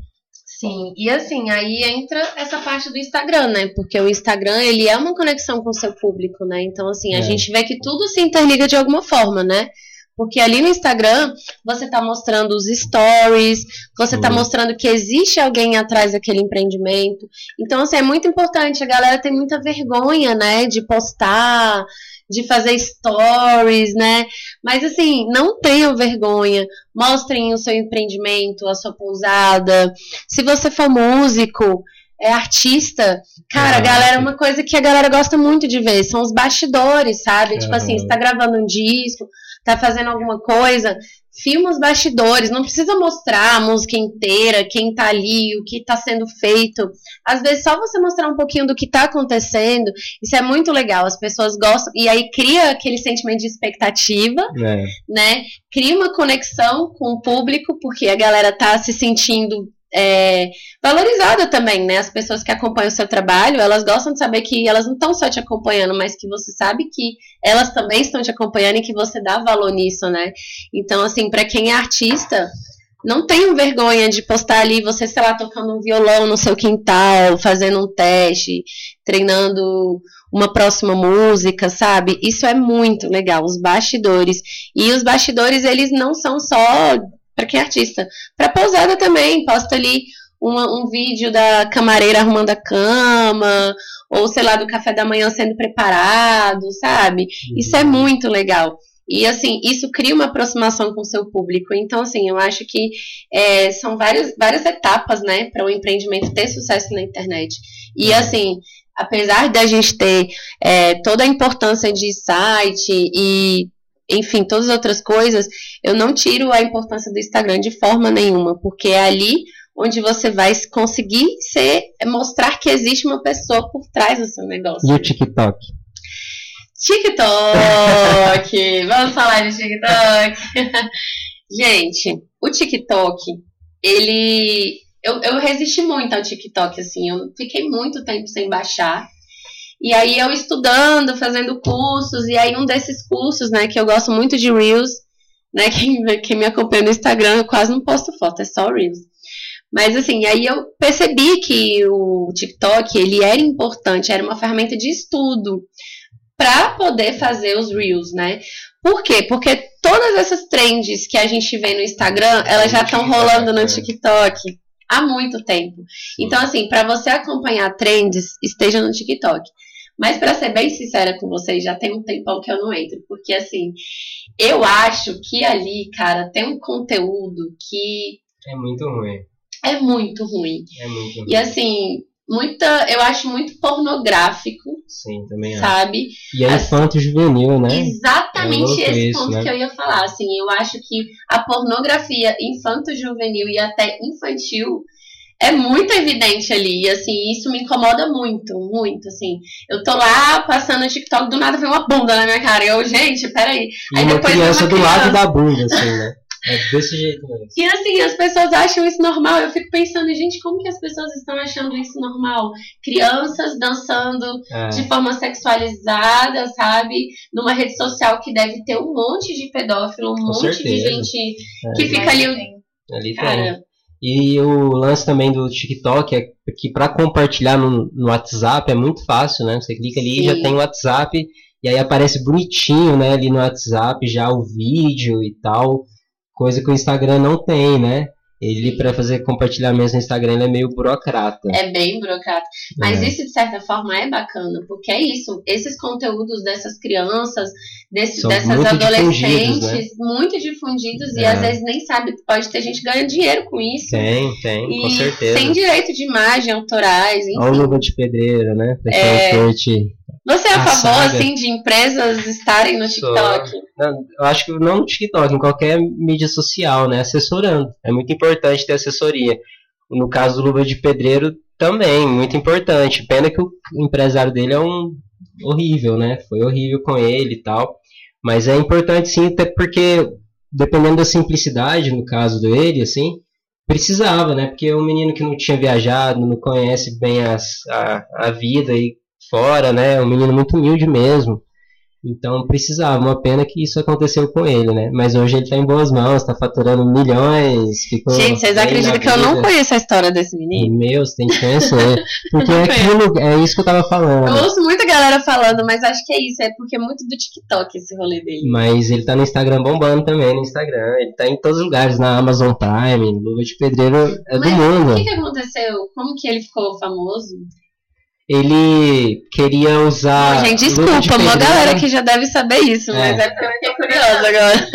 Sim, e assim, aí entra essa parte do Instagram, né? Porque o Instagram, ele é uma conexão com o seu público, né? Então, assim, a é. gente vê que tudo se interliga de alguma forma, né? Porque ali no Instagram, você está mostrando os stories, você está uhum. mostrando que existe alguém atrás daquele empreendimento. Então, assim, é muito importante. A galera tem muita vergonha, né, de postar, de fazer stories, né? Mas assim, não tenham vergonha. Mostrem o seu empreendimento, a sua pousada. Se você for músico, é artista, cara, ah, galera, uma coisa que a galera gosta muito de ver são os bastidores, sabe? Tipo assim, você tá gravando um disco, tá fazendo alguma coisa, filma os bastidores, não precisa mostrar a música inteira, quem tá ali, o que tá sendo feito. Às vezes só você mostrar um pouquinho do que tá acontecendo, isso é muito legal, as pessoas gostam, e aí cria aquele sentimento de expectativa, é. né? Cria uma conexão com o público, porque a galera tá se sentindo é, valorizada também, né? As pessoas que acompanham o seu trabalho, elas gostam de saber que elas não estão só te acompanhando, mas que você sabe que elas também estão te acompanhando e que você dá valor nisso, né? Então, assim, para quem é artista, não tenham vergonha de postar ali você, sei lá, tocando um violão no seu quintal, fazendo um teste, treinando uma próxima música, sabe? Isso é muito legal, os bastidores. E os bastidores, eles não são só para quem é artista. Para pousada também, posta ali uma, um vídeo da camareira arrumando a cama, ou sei lá, do café da manhã sendo preparado, sabe? Uhum. Isso é muito legal. E assim, isso cria uma aproximação com o seu público. Então, assim, eu acho que é, são várias, várias etapas, né, para o um empreendimento ter sucesso na internet. E uhum. assim, apesar da gente ter é, toda a importância de site e enfim, todas as outras coisas, eu não tiro a importância do Instagram de forma nenhuma, porque é ali onde você vai conseguir ser, mostrar que existe uma pessoa por trás do seu negócio. E o TikTok? TikTok! Vamos falar de TikTok! Gente, o TikTok, ele. Eu, eu resisti muito ao TikTok, assim, eu fiquei muito tempo sem baixar. E aí eu estudando, fazendo cursos, e aí um desses cursos, né, que eu gosto muito de Reels, né, quem, quem me acompanha no Instagram, eu quase não posto foto, é só Reels. Mas assim, aí eu percebi que o TikTok, ele era importante, era uma ferramenta de estudo para poder fazer os Reels, né? Por quê? Porque todas essas trends que a gente vê no Instagram, elas já estão rolando no TikTok há muito tempo. Então, assim, para você acompanhar trends, esteja no TikTok. Mas para ser bem sincera com vocês, já tem um tempão que eu não entro, porque assim, eu acho que ali, cara, tem um conteúdo que é muito ruim. É muito ruim. É muito ruim. E assim, muita, eu acho muito pornográfico. Sim, também sabe? Acho. E é infanto juvenil, né? Exatamente é esse isso, ponto né? que eu ia falar. Assim, eu acho que a pornografia infanto juvenil e até infantil é muito evidente ali, e assim, isso me incomoda muito, muito, assim. Eu tô lá passando o TikTok, do nada vem uma bunda na minha cara, e eu, gente, peraí. E Aí uma depois criança uma do criança. lado da bunda, assim, né? É desse jeito mesmo. E assim, as pessoas acham isso normal. Eu fico pensando, gente, como que as pessoas estão achando isso normal? Crianças dançando é. de forma sexualizada, sabe? Numa rede social que deve ter um monte de pedófilo, um Com monte certeza. de gente é. que fica ali. Ali cara, tem. E o lance também do TikTok é que para compartilhar no, no, WhatsApp é muito fácil, né? Você clica ali e já tem o WhatsApp e aí aparece bonitinho, né, ali no WhatsApp já o vídeo e tal, coisa que o Instagram não tem, né? Ele, para fazer compartilhamentos no Instagram, ele é meio burocrata. É bem burocrata. Mas é. isso, de certa forma, é bacana, porque é isso. Esses conteúdos dessas crianças, desse, dessas muito adolescentes, difundidos, né? muito difundidos, é. e às vezes nem sabe, pode ter gente ganhando dinheiro com isso. Tem, tem, e com certeza. Sem direito de imagem, autorais, enfim. Olha o luva de pedreira, né? Pessoal é... curte você é a, favor, assim, de empresas estarem no TikTok? Não, eu acho que não no TikTok, em qualquer mídia social, né? Assessorando. É muito importante ter assessoria. No caso do Luva de Pedreiro, também, muito importante. Pena que o empresário dele é um horrível, né? Foi horrível com ele e tal. Mas é importante sim, até porque, dependendo da simplicidade, no caso dele, assim, precisava, né? Porque é um menino que não tinha viajado, não conhece bem as, a, a vida e fora, né? Um menino muito humilde mesmo. Então precisava, uma pena que isso aconteceu com ele, né? Mas hoje ele tá em boas mãos, tá faturando milhões. Gente, vocês acreditam que eu não conheço a história desse menino? Meu, você tem que conhecer. Porque é, aquilo, é isso que eu tava falando. Eu ouço muita galera falando, mas acho que é isso, é porque é muito do TikTok esse rolê dele. Mas ele tá no Instagram bombando também, no Instagram. Ele tá em todos os lugares, na Amazon Prime, Luva de Pedreiro é mas do mundo. O que, que aconteceu? Como que ele ficou famoso? Ele queria usar. Oh, gente, desculpa, uma galera que já deve saber isso, mas é, é porque eu fiquei curiosa agora.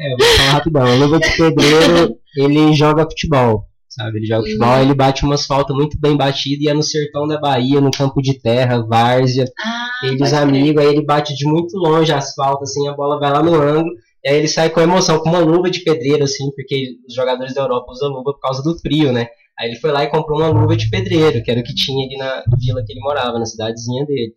É, vou falar rapidão. Luva de pedreiro, ele joga futebol, sabe? Ele joga futebol, uhum. ele bate umas faltas muito bem batidas e é no sertão da Bahia, no campo de terra, várzea. Ah, ele os amigos, aí ele bate de muito longe as faltas, assim, a bola vai lá no ângulo. E aí ele sai com emoção, com uma luva de pedreiro, assim, porque os jogadores da Europa usam luva por causa do frio, né? Aí ele foi lá e comprou uma luva de pedreiro, que era o que tinha ali na vila que ele morava, na cidadezinha dele.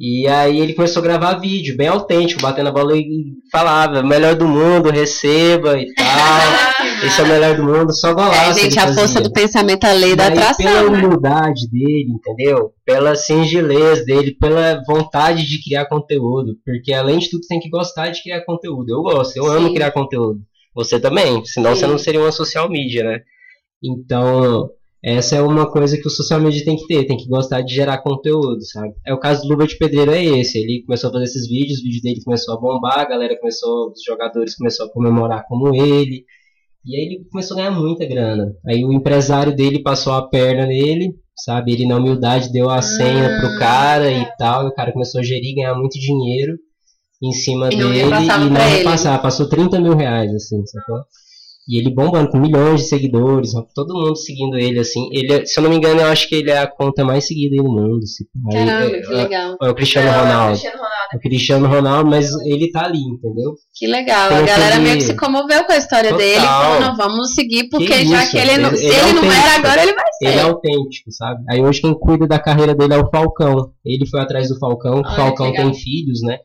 E aí ele começou a gravar vídeo, bem autêntico, batendo a bola e falava, melhor do mundo, receba e tal. Esse é o melhor do mundo, só golaço. É, gente, a força do pensamento, a lei da atração. Pela né? humildade dele, entendeu? Pela singeleza dele, pela vontade de criar conteúdo. Porque além de tudo, tem que gostar de criar conteúdo. Eu gosto, eu Sim. amo criar conteúdo. Você também, senão Sim. você não seria uma social media, né? Então, essa é uma coisa que o social media tem que ter, tem que gostar de gerar conteúdo, sabe? É o caso do Luva de Pedreiro é esse, ele começou a fazer esses vídeos, o vídeo dele começou a bombar, a galera começou, os jogadores começaram a comemorar como ele, e aí ele começou a ganhar muita grana. Aí o empresário dele passou a perna nele, sabe? Ele na humildade deu a senha pro cara e tal, e o cara começou a gerir, ganhar muito dinheiro em cima e dele e não ia passar, passou 30 mil reais, assim, sacou? E ele bombando com milhões de seguidores, todo mundo seguindo ele, assim. Ele, é, se eu não me engano, eu acho que ele é a conta mais seguida do mundo. Se, Caramba, que legal. É, é, o Cristiano Ronaldo. É o Cristiano Ronaldo. O Cristiano Ronaldo, mas ele tá ali, entendeu? Que legal. Então, a galera meio que se comoveu com a história Total. dele. Falou, não, vamos seguir, porque que já que ele não. Se ele, ele não era, agora ele vai ser. Ele é autêntico, sabe? Aí hoje quem cuida da carreira dele é o Falcão. Ele foi atrás do Falcão, o Falcão tem filhos, né?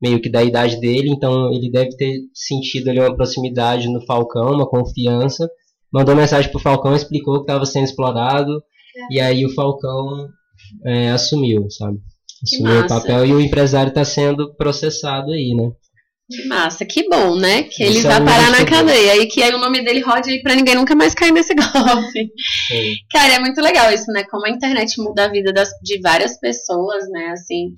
Meio que da idade dele, então ele deve ter sentido ali uma proximidade no Falcão, uma confiança. Mandou mensagem pro Falcão, explicou que estava sendo explorado, é. e aí o Falcão é, assumiu, sabe? Assumiu o papel e o empresário está sendo processado aí, né? Que massa, que bom, né? Que ele Isso vai é parar na cadeia e que aí o nome dele rode aí pra ninguém nunca mais cair nesse golpe. Sim. Cara, é muito legal isso, né? Como a internet muda a vida das, de várias pessoas, né? Assim,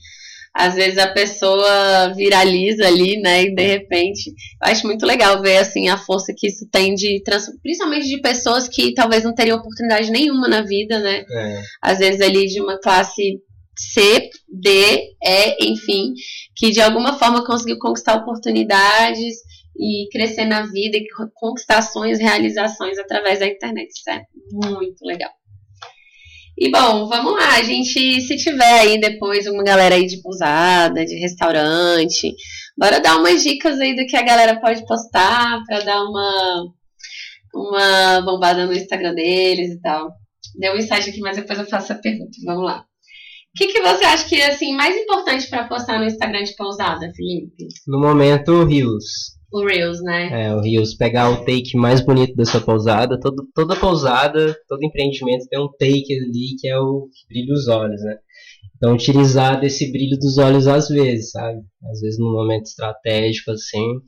às vezes a pessoa viraliza ali, né? E de repente, eu acho muito legal ver assim a força que isso tem de principalmente de pessoas que talvez não teriam oportunidade nenhuma na vida, né? É. Às vezes ali de uma classe C, D, E, enfim, que de alguma forma conseguiu conquistar oportunidades e crescer na vida e conquistar sonhos, realizações através da internet. Isso é muito legal. E bom, vamos lá, a gente, se tiver aí depois uma galera aí de pousada, de restaurante, bora dar umas dicas aí do que a galera pode postar para dar uma, uma bombada no Instagram deles e tal. Deu um insight aqui, mas depois eu faço a pergunta. Vamos lá. O que, que você acha que é assim, mais importante para postar no Instagram de pousada, Felipe? No momento, Rios. O Reels, né? É, o Reels, pegar o take mais bonito da sua pousada. Todo, toda pousada, todo empreendimento tem um take ali que é o que brilha os olhos, né? Então, utilizar desse brilho dos olhos às vezes, sabe? Às vezes num momento estratégico assim.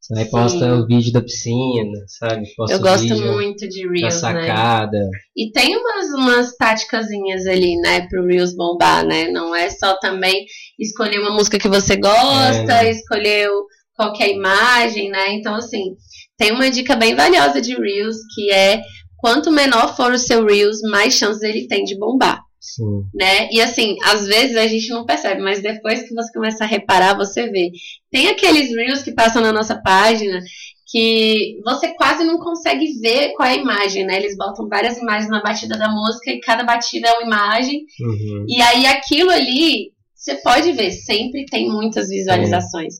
Você vai posta o vídeo da piscina, sabe? Posta Eu gosto muito de Reels, da né? sacada. Né? E tem umas, umas táticazinhas ali, né, pro Reels bombar, né? Não é só também escolher uma música que você gosta, é, escolher qual é a imagem, né? Então, assim, tem uma dica bem valiosa de Reels, que é quanto menor for o seu Reels, mais chances ele tem de bombar. Sim. Né? E assim, às vezes a gente não percebe, mas depois que você começa a reparar, você vê. Tem aqueles Reels que passam na nossa página que você quase não consegue ver qual é a imagem, né? Eles botam várias imagens na batida da música e cada batida é uma imagem. Uhum. E aí aquilo ali, você pode ver, sempre tem muitas visualizações.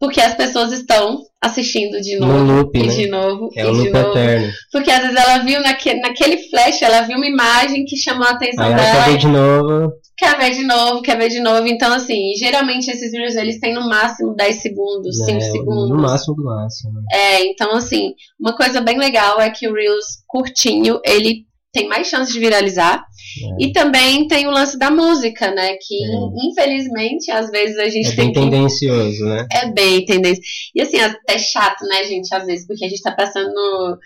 Porque as pessoas estão assistindo de novo, No loop, e né? de novo, É e o de loop novo. eterno. Porque às vezes ela viu naquele, naquele flash, ela viu uma imagem que chamou a atenção Aí ela dela quer ver de novo. quer ver de novo, quer ver de novo. Então, assim, geralmente esses vídeos eles têm no máximo 10 segundos, 5 né, segundos. No máximo do máximo. né? É, então, assim, uma coisa bem legal é que o Reels curtinho, ele tem mais chance de viralizar. É. E também tem o lance da música, né? Que, Tem. infelizmente, às vezes a gente É tem bem que tendencioso, né? é bem tendência. E assim, até chato, né, gente, às vezes, porque a gente tá passando no,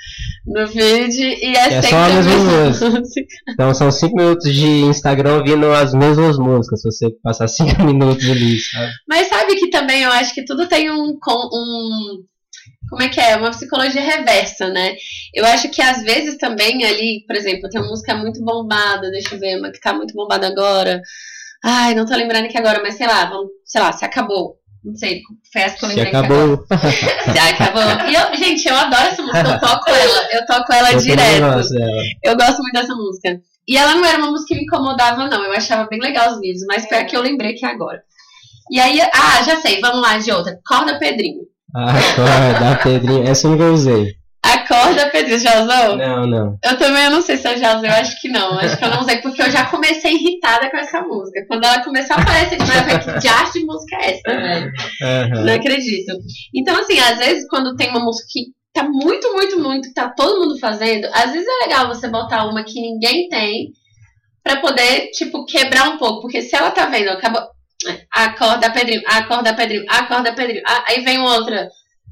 no vídeo e é, É sempre só a mesma música. Então são 5 minutos de Instagram ouvindo as mesmas músicas, se você passar 5 minutos ali, sabe? Mas sabe que também eu acho que tudo tem um, com- um como é que é? Uma psicologia reversa, né? Eu acho que às vezes também ali, por exemplo, tem uma música muito bombada, deixa eu ver, uma que tá muito bombada agora. Ai, não tô lembrando aqui agora, mas sei lá, vamos, sei lá, se acabou. Não sei, foi essa que eu Se lembrei que agora. acabou. Se acabou. E eu, gente, eu adoro essa música, eu toco ela, eu toco ela Eu direto. dela. Eu gosto muito dessa música. E ela não era uma música que me incomodava, não. Eu achava bem legal os vídeos, mas foi a que eu lembrei que é agora. E aí, ah, já sei, vamos lá de outra. Corda Pedrinho. Acorda, Pedrinho. Essa eu nunca usei. Acorda Pedrinho, já usou? Não, não. Eu também eu não sei se eu já usei, eu acho que não. Acho que eu não usei, porque eu já comecei irritada com essa música. Quando ela começou a aparecer demais, eu falei, que diacho de música é essa, velho? Aham. Não acredito. Então, assim, às vezes quando tem uma música que tá muito, muito, muito, que tá todo mundo fazendo, às vezes é legal você botar uma que ninguém tem pra poder, tipo, quebrar um pouco. Porque se ela tá vendo, acabou. Acorda, Pedrinho, acorda, Pedrinho, acorda, Pedrinho. Ah, aí vem outra,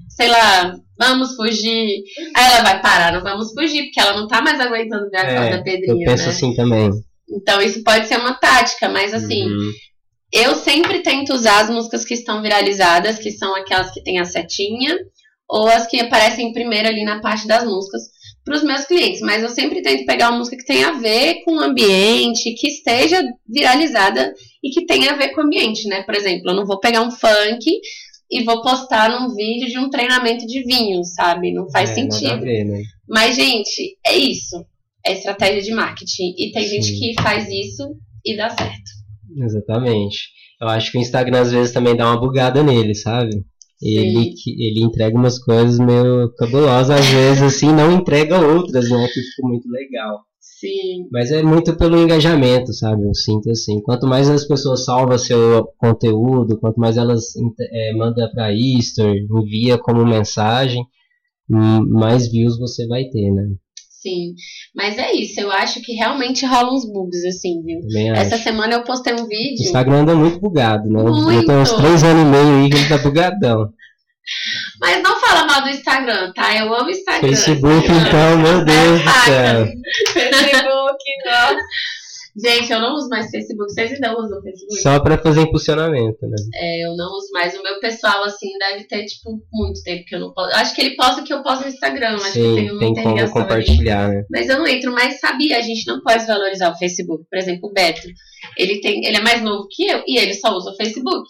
sei lá, vamos fugir. Aí ela vai parar, não vamos fugir, porque ela não tá mais aguentando ver acorda, É, Pedrinho. eu penso né? assim também. Então isso pode ser uma tática, mas assim. Uhum. Eu sempre tento usar as músicas que estão viralizadas, que são aquelas que tem a setinha, ou as que aparecem primeiro ali na parte das músicas, para os meus clientes. Mas eu sempre tento pegar uma música que tenha a ver com o ambiente, que esteja viralizada e que tenha a ver com o ambiente, né? Por exemplo, eu não vou pegar um funk e vou postar num vídeo de um treinamento de vinho, sabe? Não faz É, sentido. ver, né? Mas, gente, é isso. É estratégia de marketing. E tem gente Sim. que faz isso e dá certo. Exatamente. Eu acho que o Instagram às vezes também dá uma bugada nele, sabe? Ele, ele entrega umas coisas meio cabulosas, às vezes assim, não entrega outras, né? Que ficou muito legal. Sim. Mas é muito pelo engajamento, sabe? Eu sinto assim. Quanto mais as pessoas salvam seu conteúdo, quanto mais elas é, mandam para History, envia como mensagem, hum, mais views você vai ter, né? Sim, mas é isso, eu acho que realmente rola uns bugs, assim, viu? Também acho. Essa semana eu postei um O vídeo. Instagram anda muito bugado, né? Muito. Eu tenho uns três anos e meio aí que ele tá bugadão. Mas não fala mal do Instagram, tá? Eu amo o Instagram. Facebook, Instagram. então, meu Deus do céu. Facebook, nossa. Gente, eu não uso mais Facebook. Vocês ainda usam Facebook? Só pra fazer impulsionamento, né? É, eu não uso mais. O meu pessoal, assim, deve ter, tipo, muito tempo que eu não posto. Acho que ele posta o que eu posto no Instagram. Acho que tem Sim, uma tem como ali. compartilhar, né? Mas eu não entro, mas sabia, a gente não pode valorizar o Facebook. Por exemplo, o Beto, ele tem, ele é mais novo que eu e ele só usa o Facebook.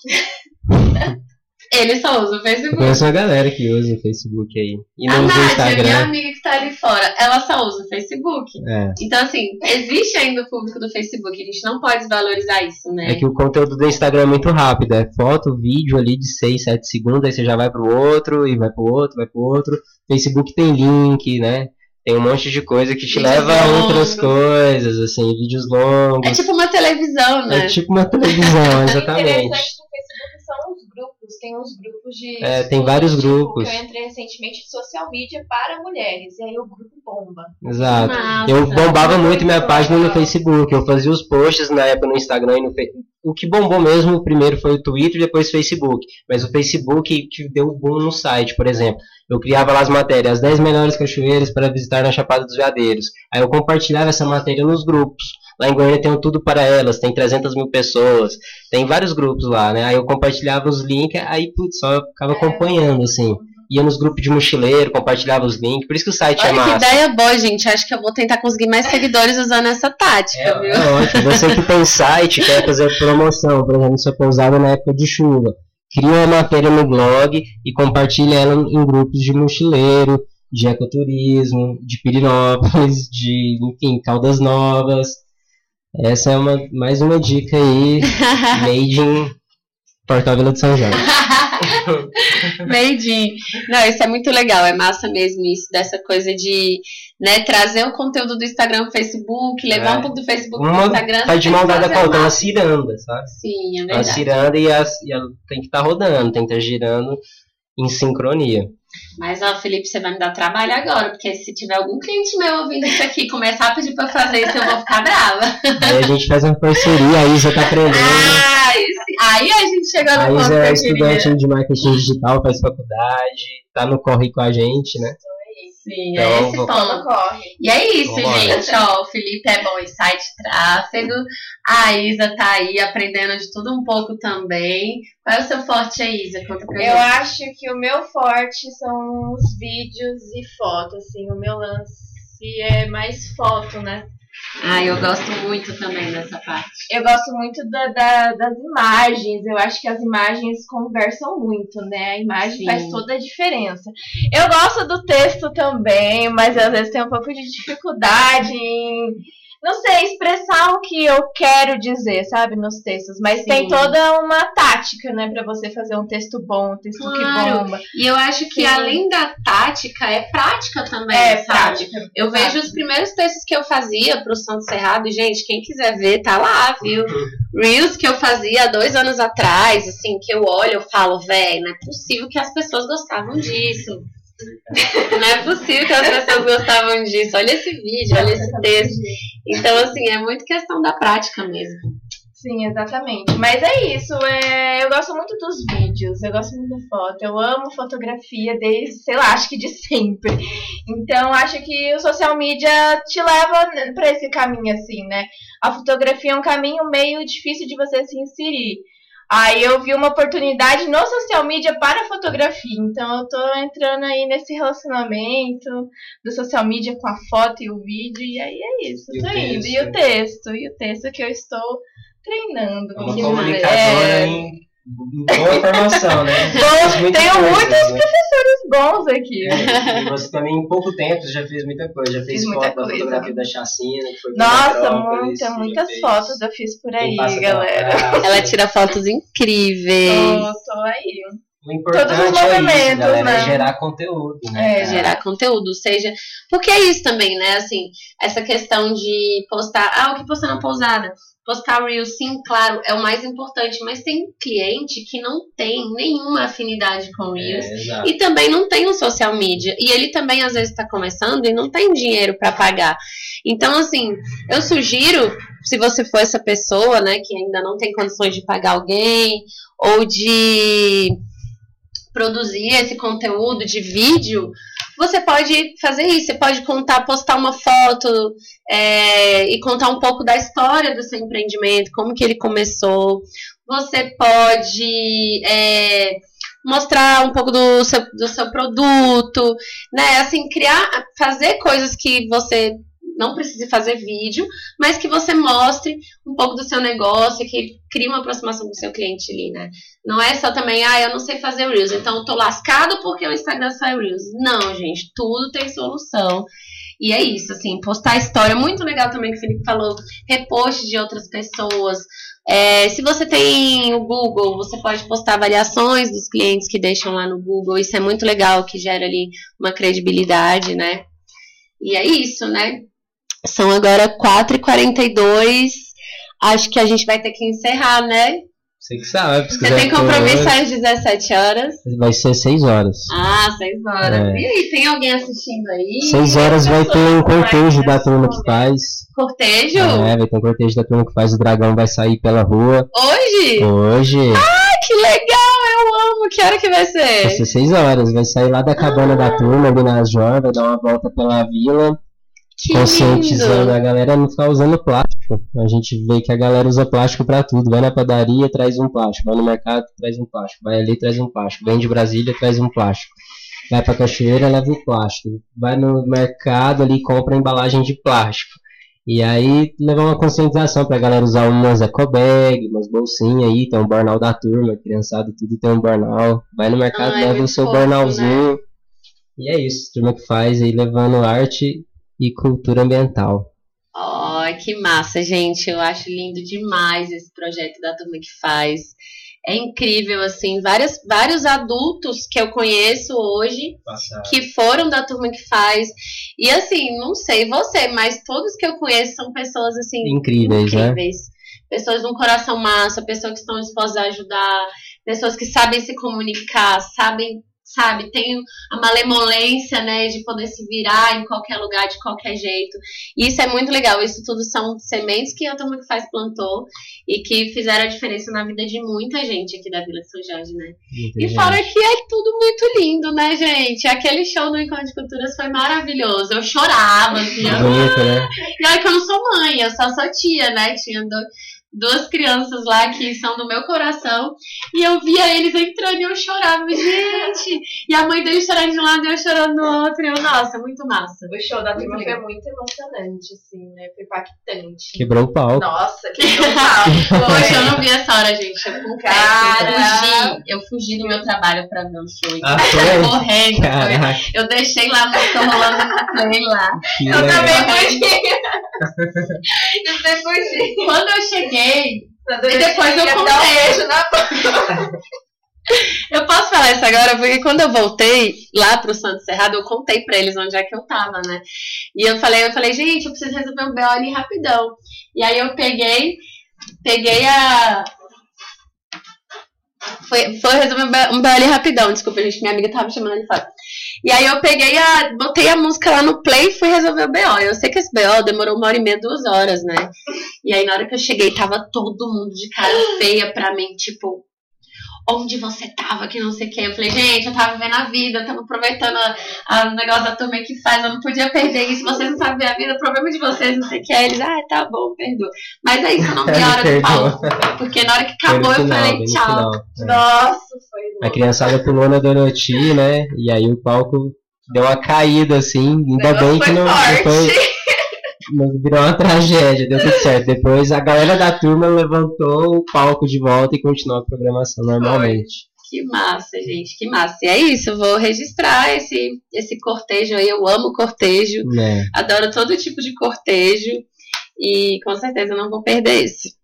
ele só usa o Facebook. conheço uma galera que usa o Facebook aí. E A não usa o Nádia, minha Instagram. amiga que tá ali fora, ela só usa o Facebook. É. Então, assim, existe ainda o público do Facebook, a gente não pode desvalorizar isso, né? É que o conteúdo do Instagram é muito rápido. É foto, vídeo ali de 6, 7 segundos, aí você já vai pro outro, e vai pro outro, vai pro outro. Facebook tem link, né? Tem um monte de coisa que te Vídeos leva a outras longos. coisas, assim, vídeos longos. É tipo uma televisão, né? É tipo uma televisão, O exatamente. interessante do Facebook são os grupos. Tem uns grupos de. É, tem vários tipo, grupos. Que eu entrei recentemente de social media para mulheres. E aí o grupo bomba. Exato. Massa. Eu bombava muito minha página no. Facebook. Eu fazia os posts na época no Instagram e no Facebook. O que bombou mesmo, primeiro foi o Twitter, depois o Facebook. Mas o Facebook que deu boom no site, por exemplo. Eu criava lá as matérias, as 10 melhores cachoeiras para visitar na Chapada dos Veadeiros. Aí eu compartilhava essa matéria nos grupos. Lá em Goiânia tem um Tudo para Elas, tem 300 mil pessoas, tem vários grupos lá, né? Aí eu compartilhava os links, aí putz, só ficava acompanhando, assim ia nos grupos de mochileiro, compartilhava os links, por isso que o site Olha é massa. que ideia boa, gente. Acho que eu vou tentar conseguir mais seguidores usando essa tática, É, viu? é ótimo. Você que tem site, quer fazer promoção, por exemplo, sua pousada na época de chuva. Cria uma matéria no blog e compartilha ela em grupos de mochileiro, de ecoturismo, de Pirinópolis, de, enfim, Caldas Novas. Essa é uma, mais uma dica aí, made in Portal Vila de São Made in. Não, isso é muito legal, é massa mesmo isso, dessa coisa de né, trazer o conteúdo do Instagram pro Facebook, levar É. um pouco do Facebook pro Uma Instagram. tá de mão dada com a outra, uma- uma ciranda, sabe? Sim, é Uma verdade. ciranda e, as, e ela tem que estar rodando, tem que estar girando em sincronia. Mas, ó, Felipe, você vai me dar trabalho agora, porque se tiver algum cliente meu ouvindo isso aqui começar a pedir pra eu fazer isso, eu vou ficar brava. Aí a gente faz uma parceria, a Isa tá aprendendo. Ah, aí a gente chegou A no ponto Isa que é estudante de marketing digital, faz faculdade, tá no corre com a gente, né? Sim, Então, é esse vou- ponto. corre. E é isso, Vambora. gente. Ó, o Felipe é bom em site tráfego. A Isa tá aí aprendendo de tudo um pouco também. Qual é o seu forte aí, Isa? Conta pra Eu gente. acho que o meu forte são os vídeos e fotos, assim, o meu lance é mais foto, né? Ah, eu gosto muito também dessa parte. Eu gosto muito da- da- das imagens, eu acho que as imagens conversam muito, né? A imagem Sim. faz toda a diferença. Eu gosto do texto também, mas às vezes tenho um pouco de dificuldade em, não sei, expressar o que eu quero dizer, sabe, nos textos. Mas Sim. tem toda uma tática, né, pra você fazer um texto bom, um texto Claro. que bomba. E eu acho que Sim. além da tática, é prática também, É, sabe? prática. Eu vejo os primeiros textos que eu fazia pro Santo Cerrado, gente, quem quiser ver, tá lá, viu? Reels que eu fazia há dois anos atrás, assim, que eu olho, eu falo, véi, não é possível que as pessoas gostavam disso. não é possível que as pessoas gostavam disso. Olha esse vídeo, olha esse texto. Então, assim, é muito questão da prática mesmo. Sim, exatamente. Mas é isso. É... Eu gosto muito dos vídeos, eu gosto muito da foto. Eu amo fotografia desde, sei lá, acho que de sempre. Então, acho que o social media te leva pra esse caminho, assim, né? A fotografia é um caminho meio difícil de você se inserir. Aí eu vi uma oportunidade no social media para fotografia. Então eu tô entrando aí nesse relacionamento do social media com a foto e o vídeo. E aí é isso. E o tô indo. texto. E o texto. E o texto que eu estou treinando. É uma que comunicadora é. em boa formação, né? Bom, tenho coisas, muitos né? professores bons aqui. É, e você também em pouco tempo já fez muita coisa. Já fez Fiz foto da coisa. fotografia da chacina, que foi Nossa, muita, muitas fez fotos eu fiz por aí, galera. Ela tira fotos incríveis. Tô, tô aí. O importante Todos os é isso, movimentos, galera, né? é gerar conteúdo, né? É, cara? gerar conteúdo, seja. Porque é isso também, né? Assim, essa questão de postar. Ah, o que postar na pousada? Postar Reels, sim, claro, é o mais importante, mas tem cliente que não tem nenhuma afinidade com Reels. É. E também não tem um social media. E ele também, às vezes, está começando e não tem dinheiro para pagar. Então, assim, eu sugiro, se você for essa pessoa, né, que ainda não tem condições de pagar alguém, ou de produzir esse conteúdo de vídeo, você pode fazer isso. Você pode contar, postar uma foto é, e contar um pouco da história do seu empreendimento, como que ele começou. Você pode é, mostrar um pouco do seu, do seu produto, né? Assim, criar, fazer coisas que você não precise fazer vídeo, mas que você mostre um pouco do seu negócio, que crie uma aproximação com o seu cliente ali, né? Não é só também, ah, eu não sei fazer Reels, então eu tô lascado porque o Instagram é Reels. Não, gente, tudo tem solução. E é isso, assim, postar história, muito legal também que o Felipe falou, repost de outras pessoas. É, se você tem o Google, você pode postar avaliações dos clientes que deixam lá no Google, isso é muito legal, que gera ali uma credibilidade, né? E é isso, né? São agora 4h42. Acho que a gente vai ter que encerrar, né? Você que sabe. Você tem compromisso às 17 horas? Vai ser 6 horas. Ah, 6 horas. É. E aí, tem alguém assistindo aí? 6 horas vai ter um cortejo da turma que faz. Cortejo? É, vai ter um cortejo da turma que faz. O dragão vai sair pela rua. Hoje? Hoje. Ah, que legal! Eu amo! Que hora que vai ser? Vai ser 6 horas. Vai sair lá da cabana ah. da turma, ali na Jor, vai dar uma volta pela vila. Que conscientizando lindo. a galera não ficar usando plástico. A gente vê que a galera usa plástico para tudo. Vai na padaria, traz um plástico. Vai no mercado, traz um plástico. Vai ali, traz um plástico. Vem de Brasília, traz um plástico. Vai pra cachoeira, leva o plástico. Vai no mercado ali, compra embalagem de plástico. E aí levar uma conscientização pra galera usar umas ecobag, umas bolsinhas aí, tem um bornal da turma, criançada, tudo tem um bornal. Vai no mercado, Ai, leva o seu fofo, bornalzinho. Né? E é isso, turma que faz aí levando arte e cultura ambiental. Oh, que massa, gente. Eu acho lindo demais esse projeto da turma que faz. É incrível, assim, vários, vários adultos que eu conheço hoje Passado. que foram da turma que faz. E assim, não sei você, mas todos que eu conheço são pessoas assim incríveis, né? incríveis. Né? Pessoas de um coração massa, pessoas que estão dispostas a ajudar, pessoas que sabem se comunicar, sabem sabe? Tem a malemolência, né, de poder se virar em qualquer lugar, de qualquer jeito. E isso é muito legal. Isso tudo são sementes que a turma que faz plantou e que fizeram a diferença na vida de muita gente aqui da Vila São Jorge, né? Entendi. E fora que é tudo muito lindo, né, gente? Aquele show do Encontro de Culturas foi maravilhoso. Eu chorava, assim. Bonito, né? E olha que eu não sou mãe, eu só sou tia, né? Tinha dois duas crianças lá que são do meu coração. E eu via eles entrando e eu chorava, gente. E a mãe deles chorando de um lado e eu chorando do outro. E eu, nossa, muito massa. O show da turma foi muito emocionante, assim, né? Foi impactante. Quebrou o pau. Nossa, quebrou o pau. Poxa, eu não vi essa hora, gente. Eu confesso. Cara... Eu fugi. Eu fugi do meu trabalho pra ver o show. Ah, foi? Correndo. Caraca. Eu deixei lá, tô rolando no play lá. Que eu legal. também fugi. eu também fugi. Quando eu cheguei, e depois eu contei. eu posso falar isso agora, porque quando eu voltei lá pro Santo Cerrado, eu contei pra eles onde é que eu tava, né? E eu falei, eu falei, gente, eu preciso resolver um BO ali rapidão. E aí eu peguei, peguei a. Foi, foi resolver um BO ali rapidão, desculpa, gente, minha amiga tava me chamando ali fora. E aí eu peguei a. botei a música lá no play e fui resolver o BO. Eu sei que esse BO demorou uma hora e meia, duas horas, né? E aí na hora que eu cheguei, tava todo mundo de cara feia pra mim, tipo, onde você tava, que não sei o que. Eu falei, gente, eu tava vivendo a vida, eu tava aproveitando o negócio da turma que faz, eu não podia perder isso, vocês não sabem ver a vida, o problema de vocês, não sei o que. Eles, ah, tá bom, perdoa. Mas é isso, eu não vi a hora do palco, porque na hora que acabou eu falei, tchau. Final, é. Nossa, foi louco. A criançada pulou na Doroti, né, e aí o palco deu uma caída, assim, ainda bem que não, foi virou uma tragédia, deu tudo certo. Depois a galera da turma levantou o palco de volta e continuou a programação normalmente. Que massa, gente, que massa. E é isso, vou registrar esse, esse cortejo aí. Eu amo cortejo, é. adoro todo tipo de cortejo e com certeza não vou perder esse.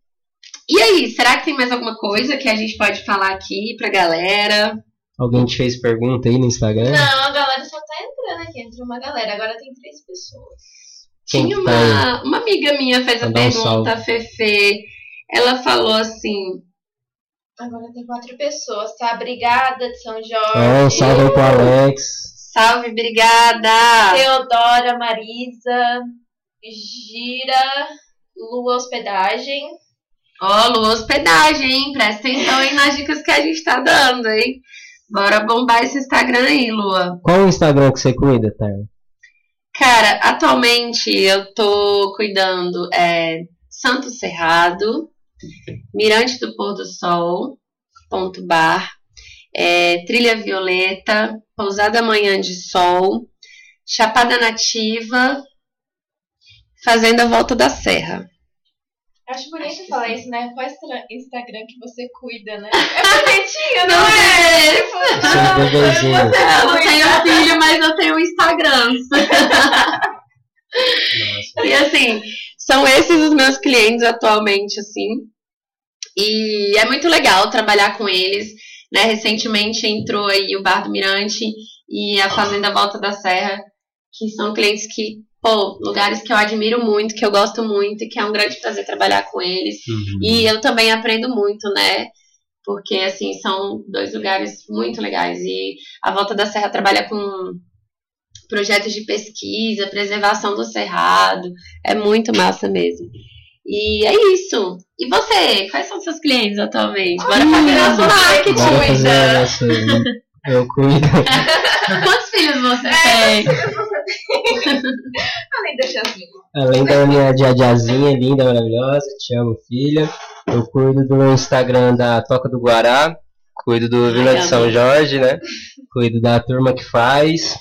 E aí, será que tem mais alguma coisa que a gente pode falar aqui pra galera? Alguém te fez pergunta aí no Instagram? Não, a galera só tá entrando aqui, entrou uma galera, agora tem três pessoas. Tinha uma, uma amiga minha fez a pergunta, um Fefe. Ela falou assim. Agora tem quatro pessoas, tá? Brigada de São Jorge. É, salve pro Alex. Salve, obrigada. Teodora, Marisa, Gira, Lua Hospedagem. Ó, oh, Lua Hospedagem, hein? Presta atenção aí nas dicas que a gente tá dando, hein? Bora bombar esse Instagram aí, Lua. Qual o Instagram que você cuida, Tara? Cara, atualmente eu tô cuidando é, Santo Cerrado, Mirante do Pôr do Sol, ponto bar, é, Trilha Violeta, Pousada Manhã de Sol, Chapada Nativa, Fazenda Volta da Serra. Acho bonito Acho falar sim. isso, né? Qual Instagram que você cuida, né? É bonitinho, não, não é? Tipo, não, eu não tenho filho, mas eu tenho Instagram. e assim, são esses os meus clientes atualmente, assim. E é muito legal trabalhar com eles. Né? Recentemente entrou aí o Bar do Mirante e a Fazenda Volta da Serra, que são clientes que pô, lugares que eu admiro muito, que eu gosto muito e que é um grande prazer trabalhar com eles. Uhum. E eu também aprendo muito, né? porque assim são dois lugares muito legais e a Volta da Serra trabalha com projetos de pesquisa, preservação do cerrado, é muito massa mesmo. E é isso. E você? Quais são seus clientes atualmente? Bora fazer nosso marketing, Bora fazer então. nosso... Eu cuido. Quantos filhos você É, tem? Além da Jasmine. Além da minha diadiazinha linda, maravilhosa, te amo, filha. Eu cuido do Instagram da Toca do Guará, cuido do Vila de São Jorge, né? Cuido da turma que faz,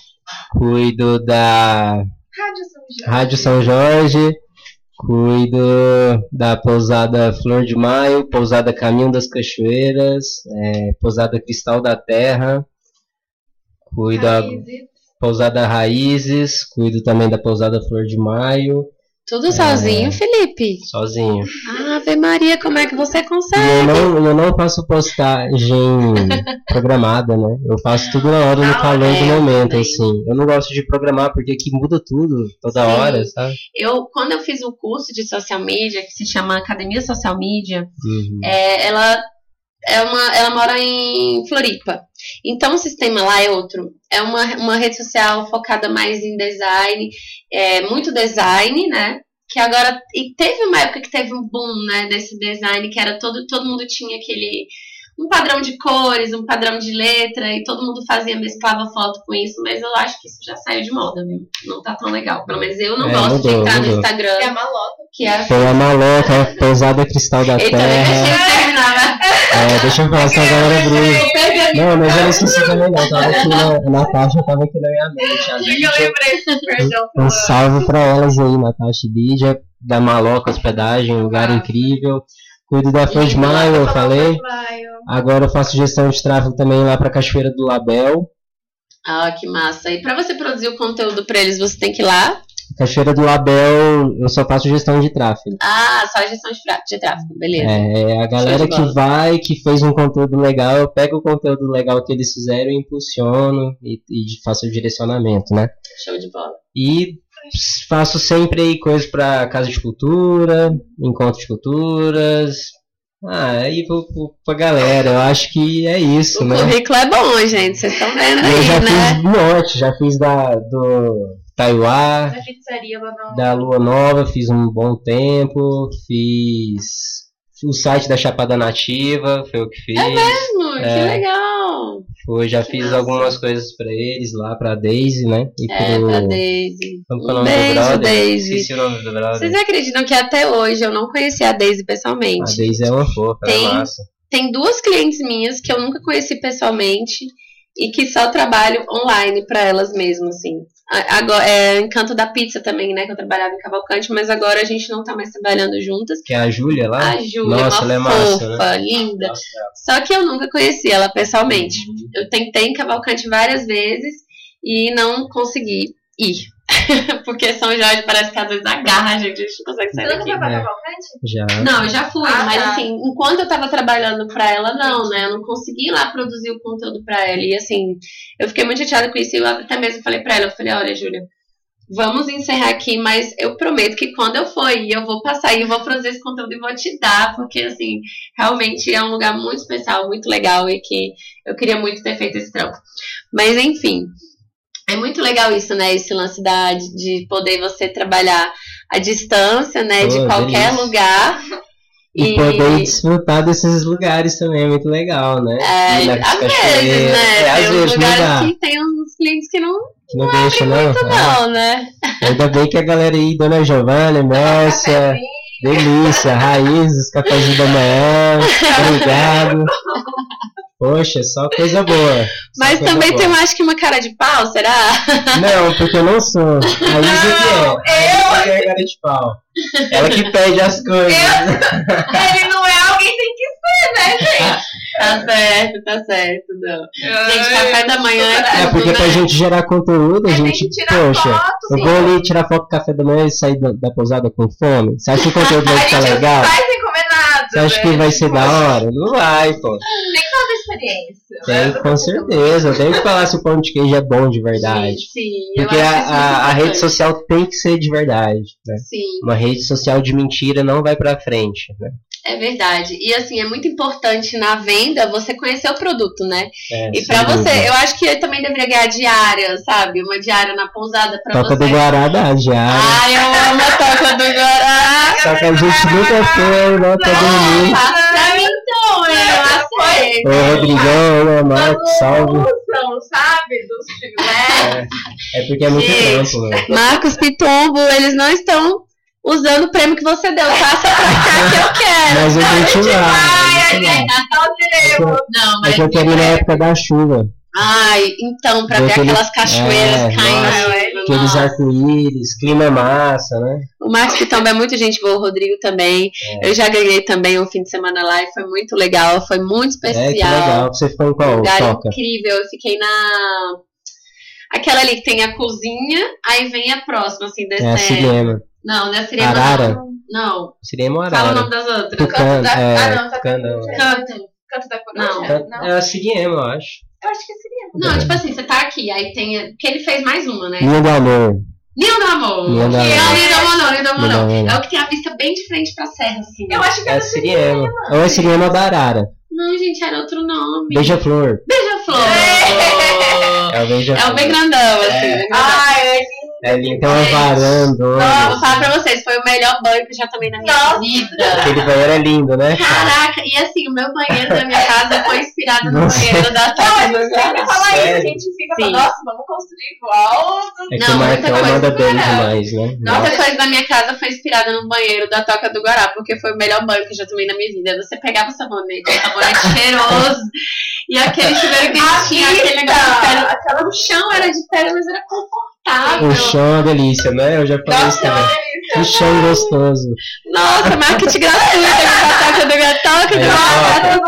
cuido da Rádio São Jorge. Rádio São Jorge, cuido da pousada Flor de Maio, pousada Caminho das Cachoeiras, é, pousada Cristal da Terra, cuido da Raízes. Pousada Raízes, cuido também da pousada Flor de Maio, Tudo sozinho, Felipe? sozinho. Ave Maria, como é que você E eu consegue? não, eu não faço postagem programada, né? Eu faço tudo na hora, no Ah, calor é, do momento, também. assim. Eu não gosto de programar porque aqui muda tudo, toda Sim. hora, sabe? Eu, quando eu fiz o curso de social media, que se chama Academia Social Media, Uhum. é, ela é uma, ela mora em Floripa. Então o sistema lá é outro. É uma, uma rede social focada mais em design, é muito design, né? Que agora e teve uma época que teve um boom, né, desse design que era todo todo mundo tinha aquele um padrão de cores, um padrão de letra e todo mundo fazia mesclava foto com isso, mas eu acho que isso já saiu de moda, viu? Não tá tão legal. Pelo menos eu não É, gosto de mudou, entrar no mudou. Instagram, É malota. Que é Foi a maloca, a pousada Cristal da eu Terra. de terminar, né? É, deixa eu falar, essa galera. Perdeu Não, mas eu não esqueci também não. Tava aqui na, Natasha tava aqui na minha mente. A Eu lembrei, perdão. um salve pra elas aí, Natasha e Lídia, da Maloca Hospedagem, um lugar incrível. Cuido da Flor de Maio, eu falei. Agora eu faço gestão de tráfego também lá pra Cachoeira do Label. Ah, que massa. E pra você produzir o conteúdo pra eles, você tem que ir lá. Cachoeira do Label, eu só faço gestão de tráfego. Ah, só gestão de, tráfego, beleza. É, a galera que vai, que fez um conteúdo legal, eu pego o conteúdo legal que eles fizeram e impulsiono e, e faço o direcionamento, né? Show de bola. E faço sempre aí coisas pra Casa de Cultura, Encontro de Culturas. Ah, aí pro, pro, pra galera, eu acho que é isso, O né? currículo é bom, gente. Vocês estão vendo Eu aí, já né? fiz um monte, já fiz da, do Não. da Lua Nova, fiz um bom tempo, fiz o site da Chapada Nativa, foi o que fiz. Hum, Que É. legal. Foi, já Que fiz massa. algumas coisas pra eles lá, pra Daisy, né? E É, pro. pra Daisy. Como que é o nome do beijo, brother? Daisy. Esqueci o nome do brother. Vocês acreditam que até hoje eu não conheci a Daisy A pessoalmente? Daisy é uma fofa, Tem- é massa. Tem duas clientes minhas que eu nunca conheci pessoalmente e que só trabalho online pra elas mesmo, assim. Agora, é Encanto da Pizza também, né? Que eu trabalhava em Cavalcante, mas agora a gente não tá mais trabalhando juntas. Que é a Júlia lá? A Júlia, Nossa, uma ela é massa, fofa, linda. Nossa, Só que eu nunca conheci ela pessoalmente. Uhum. Eu tentei em Cavalcante várias vezes e não consegui ir. Porque São Jorge parece que às vezes agarra a gente, a gente não consegue sair Você daqui. foi pra É. Cavalcante? Já. Não, eu já fui, Ah, mas tá. assim, enquanto eu tava trabalhando pra ela, não, né? Eu não consegui ir lá produzir o conteúdo pra ela. E assim, eu fiquei muito chateada com isso. E eu até mesmo falei pra ela, eu falei, olha, Júlia, vamos encerrar aqui, mas eu prometo que quando eu for ir, eu vou passar e eu vou produzir esse conteúdo e vou te dar, porque assim, realmente é um lugar muito especial, muito legal e que eu queria muito ter feito esse trampo. Mas enfim. É muito legal isso, né? Esse lance da, de poder você trabalhar à distância, né? de qualquer delícia. lugar. E poder desfrutar desses lugares também é muito legal, né? É, às vezes, né? É, às tem vezes não lugares que tem uns clientes que não, Que não deixa, não. É. não, né? Ainda bem que a galera aí, Dona Giovanna, Mércia, delícia, raízes, cafezinho da manhã, obrigado. Poxa, só coisa boa. só Mas coisa também boa. tem, eu acho que uma cara de pau, será? Não, porque eu não sou. Isa Não, que é. A Isa que é cara de pau. Ela que pede as coisas. Ele não é alguém tem que ser, né, gente? Tá certo, tá certo, não. Gente, café da manhã é É, porque né? pra gente gerar conteúdo, a tem gente, que tirar poxa, foto, eu vou ali tirar foto do café da manhã e sair da, da pousada com fome. Você acha que o conteúdo vai ficar legal? não faz sem comer nada. Você acha que né? vai ser da hora? Não vai, pô. Tem experiência. Tem, com certeza. Tenho que falar se o pão de queijo é bom de verdade. Sim, eu Porque a, isso a, a rede social tem que ser de verdade. Né? Sim. Uma rede social de mentira não vai pra frente. Né? É verdade. E assim, é muito importante na venda você conhecer o produto, né? É, E pra sem você, dúvida. eu acho que eu também deveria ganhar diária, sabe? Uma diária na pousada pra Toca você. do Guará dá diária. Ai, eu amo a toca do Guará. Só que a gente nunca foi, não tá dormindo. Pra mim então, eu aceito. Ô, Rodrigão, ô, Marcos, salve. Sabe? Dos privilégios. É, é porque é muito tempo, mano. Marcos Pitombo, eles não estão usando o prêmio que você deu. Passa pra cá que eu quero. Mas a gente vai. Ai, a gente vai. Não. Não, É mas. que eu quero ir na época da chuva. Ai, então, pra Ver aquelas cachoeiras É, caindo. Aqueles nossa. arco-íris, clima massa, né? O Marcos Pitombo é muito gente boa, o Rodrigo também. É. Eu já ganhei também um fim de semana lá e foi muito legal, foi muito É, especial. que legal. Você ficou em qual? lugar Toca. incrível. Eu fiquei na. Aquela ali que tem a cozinha, aí vem a próxima, assim, É a. Siriema. não, não é Sirema. Arara? Não. não. Siriema ou Fala o Arara? nome das outras. Tucano, da- é, ah, não, tá- Tucano, não. Canto. Canto da Não. Coruja? Não. É a Siriema, eu acho. Eu acho que seria. Não, tipo assim, você tá aqui, aí tem. Porque ele fez mais uma, né? Ninho do Amor. Ninho do Amor. Ninho do Amor. Ninho do Amor não, não. É o que tem a vista bem de frente pra serra, assim. Eu acho que É Siriema. Ou é Siriema da Arara. Não, gente, era outro nome. Beija-flor. Beija-flor. É o beija-flor. É o bem grandão, assim. É. Ai, é É lindo, tem uma Gente. varanda. Não, vou falar pra vocês, foi o melhor banho que eu já tomei na minha Nossa. vida. Aquele banheiro é lindo, né? Caraca, e assim, o meu banheiro da minha casa foi inspirado no Nossa. banheiro da Não, Toca a do gente sempre Guará. fala isso, a gente fica falando, nossa, vamos construir igual. É que Não, o muita coisa manda bem demais, né? Muita coisa da minha casa foi inspirada no banheiro da Toca do Guará, porque foi o melhor banho que eu já tomei na minha vida. Você pegava o sabonete, o sabonete cheiroso, e aquele chuveiro que tinha aquele negócio de pedra. Aquela O chão era de pedra, mas era confortável. O chão é uma delícia, né? Eu já falei isso também. olha Que chão gostoso. Nossa, marketing gratuito aqui da Toca do do É, do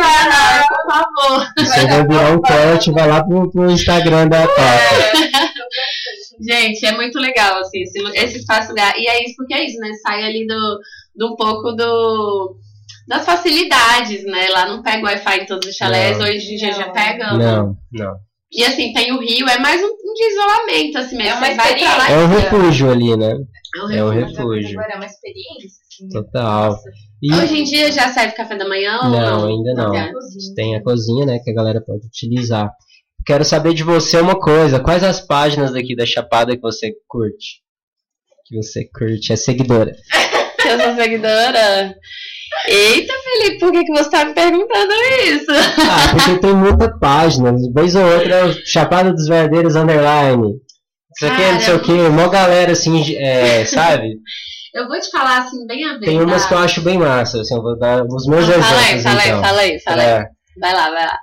por favor. Você vai virar um corte, vai lá pro, pro Instagram da Toca. Gente, é muito legal, assim, esse, esse espaço lugar. E é isso, porque é isso, né? Sai ali do, do um pouco do. Das facilidades, né? Lá não pega Wi-Fi em todos os chalés, Não. hoje em dia já pega. Não, não. E assim, tem o Rio, é mais um, um de isolamento, assim mesmo. É uma lá É um refúgio ali, né? É um É refúgio. Agora é uma experiência. assim. Total. Nossa, E Hoje em dia já serve café da manhã ou Não, não? ainda não. tem a cozinha. tem a cozinha, né? Que a galera pode utilizar. Quero saber de você uma coisa. Quais as páginas daqui da Chapada que você curte? Que você curte, é seguidora. Eu sou seguidora. Eita, Felipe, por que, que você tá me perguntando isso? Ah, porque tem muita página. Vez ou outra, é o Chapada dos Verdadeiros Underline. Isso aqui é não sei o que, mó galera assim, é, sabe? Eu vou te falar assim, bem a verdade. Tem umas que eu acho bem massa, assim, eu vou dar os meus Não, exemplos. fala aí, fala aí, então. fala aí, fala aí. É, Vai lá, vai lá.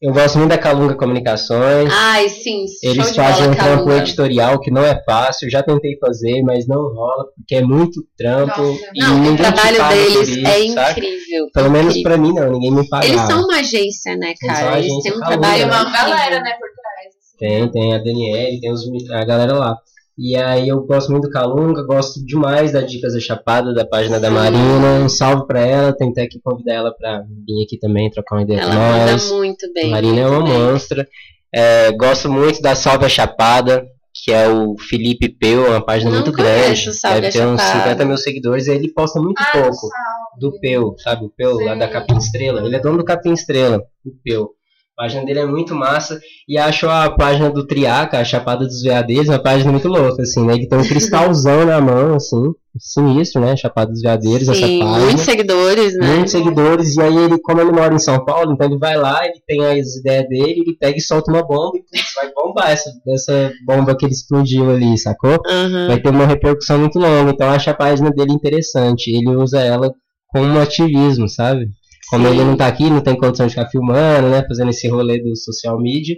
Eu gosto muito da Calunga Comunicações. Ai, sim, show Eles de fazem bola, um trampo Calunga. editorial que não é fácil, já tentei fazer, mas não rola, porque é muito trampo. Nossa. e Não, ninguém o trabalho deles isso, é incrível. Pelo menos incrível. pra mim não, ninguém me paga. Eles são uma agência, né, Eles são cara? Eles agência têm um Calunga, trabalho né? Tem uma galera, né, por trás. assim. Tem, tem a Daniele, tem os, a galera lá. E aí eu gosto muito do Calunga, gosto demais da Dicas da Chapada, da página da. Marina. Um salve pra ela, tentei aqui convidar ela pra vir aqui também, trocar uma ideia Ela com manda nós. muito bem. Marina é uma bem. monstra. É, gosto muito da Salve a Chapada, que é o Felipe Peu, uma página Não muito grande. Salve Deve ter uns Chapada. 50 mil seguidores e ele posta muito Ah, pouco do Sal. do Peu, sabe? O Peu, lá Sim. da Capim Estrela. Ele é dono do Capim Estrela, o Peu. A página dele é muito massa. E acho a página do Triaca, a Chapada dos Veadeiros, uma página muito louca, assim, né? Ele tem um cristalzão na mão, assim, sinistro, né? Chapada dos Veadeiros, essa Sim, página. muitos seguidores, né? Muitos seguidores, e aí ele, como ele mora em São Paulo, então ele vai lá, ele tem as ideias dele, ele pega e solta uma bomba e putz, vai bombar essa, essa bomba que ele explodiu ali, sacou? Aham. vai ter uma repercussão muito longa. Então eu acho a página dele interessante. Ele usa ela como um ativismo, sabe? Como Sim. ele não tá aqui, não tem condição de ficar filmando, né? Fazendo esse rolê do social media.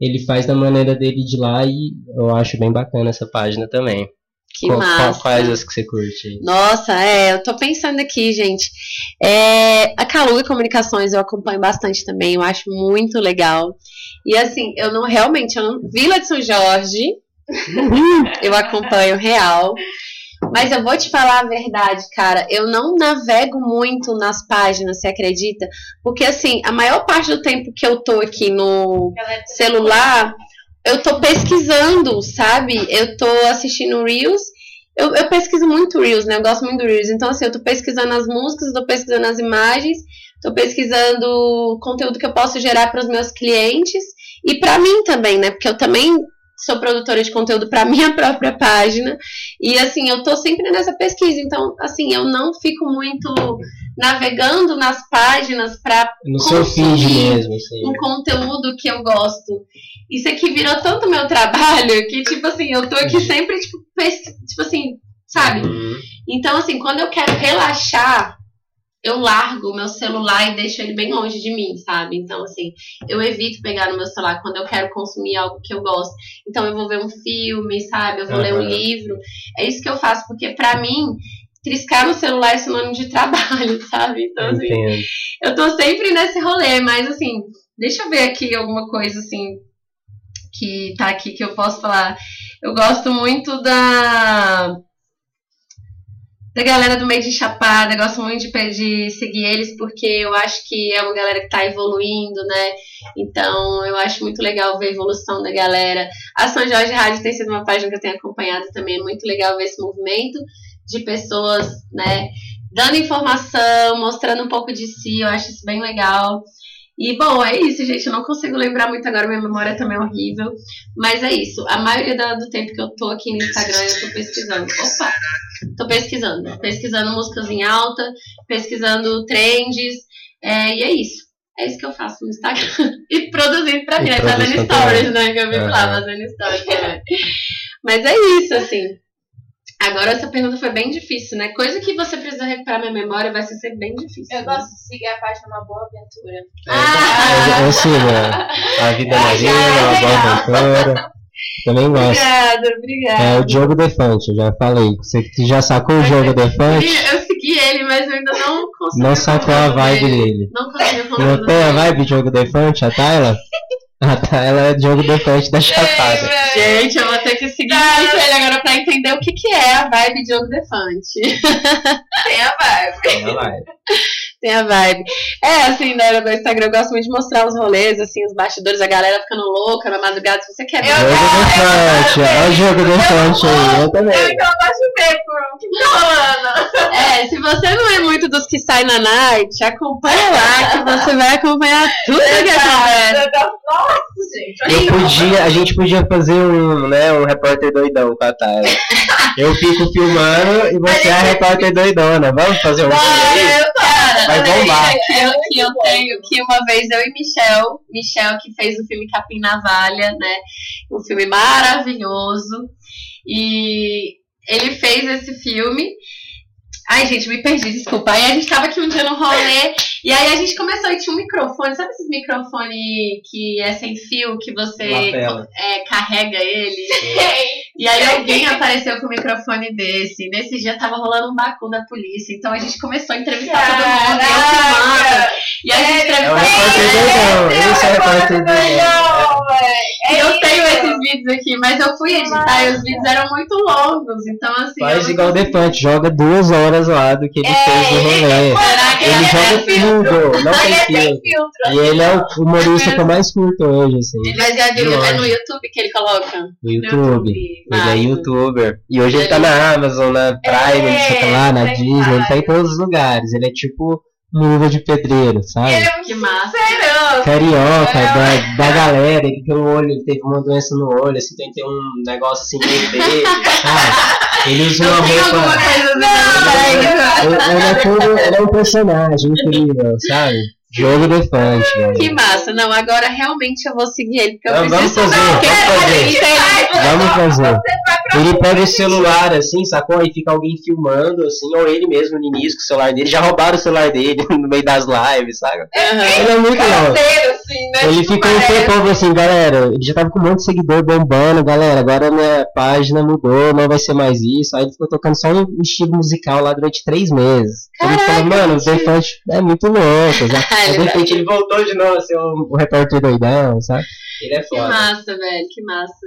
Ele faz da maneira dele de lá e eu acho bem bacana essa página também. Que Qual- qual- massa. quais as que você curte? Nossa, é, eu tô pensando aqui, gente. É, a Caluga Comunicações eu acompanho bastante também, eu acho muito legal. E assim, eu não realmente, eu não, Vila de São Jorge, eu acompanho real. Mas eu vou te falar a verdade, cara, eu não navego muito nas páginas, você acredita? Porque assim, a maior parte do tempo que eu tô aqui no celular, eu tô pesquisando, sabe? Eu tô assistindo Reels. Eu, eu pesquiso muito Reels, né? Eu gosto muito do Reels. Então, assim, eu tô pesquisando as músicas, tô pesquisando as imagens, tô pesquisando conteúdo que eu posso gerar para os meus clientes e para mim também, né? Porque eu também sou produtora de conteúdo para minha própria página. E assim eu tô sempre nessa pesquisa. Então assim eu não fico muito navegando nas páginas para No seu feed mesmo, assim. um conteúdo que eu gosto. Isso aqui virou tanto meu trabalho que tipo assim eu tô aqui sempre tipo, tipo assim sabe? Uhum. então assim quando eu quero relaxar eu largo o meu celular e deixo ele bem longe de mim, sabe? Então, assim, eu evito pegar no meu celular quando eu quero consumir algo que eu gosto. Então, eu vou ver um filme, sabe? Eu vou ler um livro. É isso que eu faço, porque pra mim, triscar no celular é sinônimo de trabalho, sabe? Então, assim, Entendo. eu tô sempre nesse rolê, mas assim, deixa eu ver aqui alguma coisa assim que tá aqui que eu posso falar. Eu gosto muito da da galera do meio de Chapada, gosto muito de, de seguir eles porque eu acho que é uma galera que tá evoluindo, né? Então eu acho muito legal ver a evolução da galera. A São Jorge Rádio tem sido uma página que eu tenho acompanhado também, é muito legal ver esse movimento de pessoas, né? Dando informação, mostrando um pouco de si, eu acho isso bem legal. E bom, é isso, gente. Eu não consigo lembrar muito agora, minha memória também é horrível. Mas é isso. A maioria do tempo que eu tô aqui no Instagram, eu tô pesquisando. Opa! Tô pesquisando. Pesquisando músicas em alta, pesquisando trends. é, e é isso. É isso que eu faço no Instagram. E produzindo pra mim, né? fazendo conteúdo. stories, né? Que eu vi lá, Aham. fazendo stories. né? Mas é isso, assim. Agora essa pergunta foi bem difícil, né? Coisa que você precisa recuperar minha memória vai ser bem difícil. Eu gosto de seguir a página Uma Boa Aventura. Ah! Eu, eu sigo a, a Vida Ah, Marina, já é a Boa Aventura. Também gosto. Obrigada, obrigada. É o Diogo Defante, eu já falei. Você que já sacou o Diogo Defante? Eu segui ele, mas eu ainda não consegui. Não sacou a vibe dele. Não consegui Não tem a dele. vibe Diogo Defante, a Tayla? A Tayla é Diogo Defante da Chapada. Gente, eu vou ter que seguir muito ele agora pra entender o que, que é a vibe Diogo Defante. Tem a vibe. Tem a vibe. Tem a vibe. É, assim, né, no meu Instagram eu gosto muito de mostrar os rolês, assim, os bastidores, a galera ficando louca na madrugada. Se você quer ver. Eu Diogo Defante, olha o Diogo Defante aí, eu também. Eu então o que tá rolando. É, se você não é muito dos que saem na night, acompanha lá que você vai acompanhar tudo que acontece. Nossa, gente. Eu podia, a gente podia fazer um, né, um repórter doidão com a. Eu fico filmando e você é a repórter doidona. Vamos fazer um vídeo aí? eu tô. Vai bombar. Que eu, que eu tenho, que uma vez eu e Michel, Michel que fez o filme Capim na Valha, né? Um filme maravilhoso. E ele fez esse filme. Ai, gente, me perdi, desculpa. Aí a gente tava aqui um dia no rolê, e aí a gente começou e tinha um microfone, sabe esses microfone que é sem fio, que você é, carrega ele? E aí alguém apareceu com o microfone desse. E nesse dia tava rolando um bacu da polícia. Então a gente começou a entrevistar todo mundo. E eu filmando. Caraca. E a gente É entrevistava. é o doidão. E eu tenho esses vídeos aqui, mas eu fui editar e os vídeos eram muito longos. Então, assim. Faz igual o Defante, joga duas horas lá do que ele fez no rolê. Que Ele ele joga tudo, não tem Ele é sem filtro. E ele é o humorista que eu mais curto hoje, assim, Mas é, De é no YouTube que ele coloca? no YouTube. Ele é Massa. youtuber. E hoje ele tá na Amazon, na Prime, não sei lá, na Disney, ele tá em todos os lugares. Ele é tipo luva de pedreiro, sabe? Ele é muito Que massa. Carioca, da, da galera, ele tem um olho, ele teve uma doença no olho, assim, tem, tem um negócio assim meio verde, sabe? Ele usa uma roupa. Não, Ele, é todo, ele é um personagem incrível, sabe? Jogo Defante, velho. Que massa. Não, agora realmente eu vou seguir ele, porque eu Não, vamos preciso fazer, saber. vamos fazer. Vamos fazer. Ele pega o celular, assim, sacou? E fica alguém filmando, assim, ou ele mesmo no início com o celular dele. Já roubaram o celular dele no meio das lives, sabe? Aham. Ele é muito louco. Assim, né? Ele Tipo, ficou um tempão assim, galera. Ele já tava com um monte de seguidor bombando, galera. Agora minha página mudou, não vai ser mais isso. Aí ele ficou tocando só um estilo musical lá durante três meses. ele Caraca, falou, mano, o. Defante é muito louco. Já. Aí, ele de repente ele voltou de novo a ser o, o repórter doidão, sabe? Ele é Que foda. massa, velho, que massa.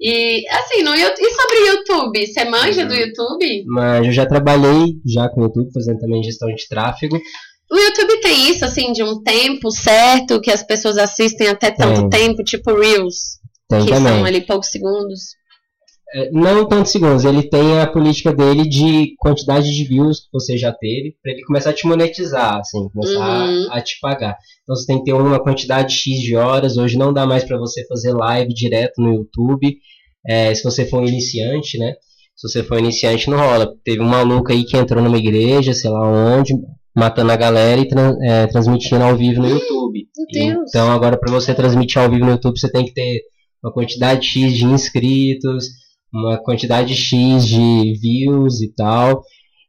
E assim, no, e sobre YouTube? Você manja do YouTube? Mas eu já trabalhei já com o YouTube, fazendo também gestão de tráfego. O YouTube tem isso, assim, de um tempo certo que as pessoas assistem até tanto Tem. tempo, tipo Reels, Tem que também. são ali poucos segundos. É, não tantos segundos, ele tem a política dele de quantidade de views que você já teve, para ele começar a te monetizar, assim, começar Uhum. a, a te pagar. Então você tem que ter uma quantidade X de horas, hoje não dá mais para você fazer live direto no YouTube, é, se você for um iniciante, né? Se você for iniciante não rola. Teve um maluco aí que entrou numa igreja, sei lá onde, matando a galera e é, transmitindo ao vivo no YouTube. Então agora para você transmitir ao vivo no YouTube você tem que ter uma quantidade X de inscritos, uma quantidade X de views e tal.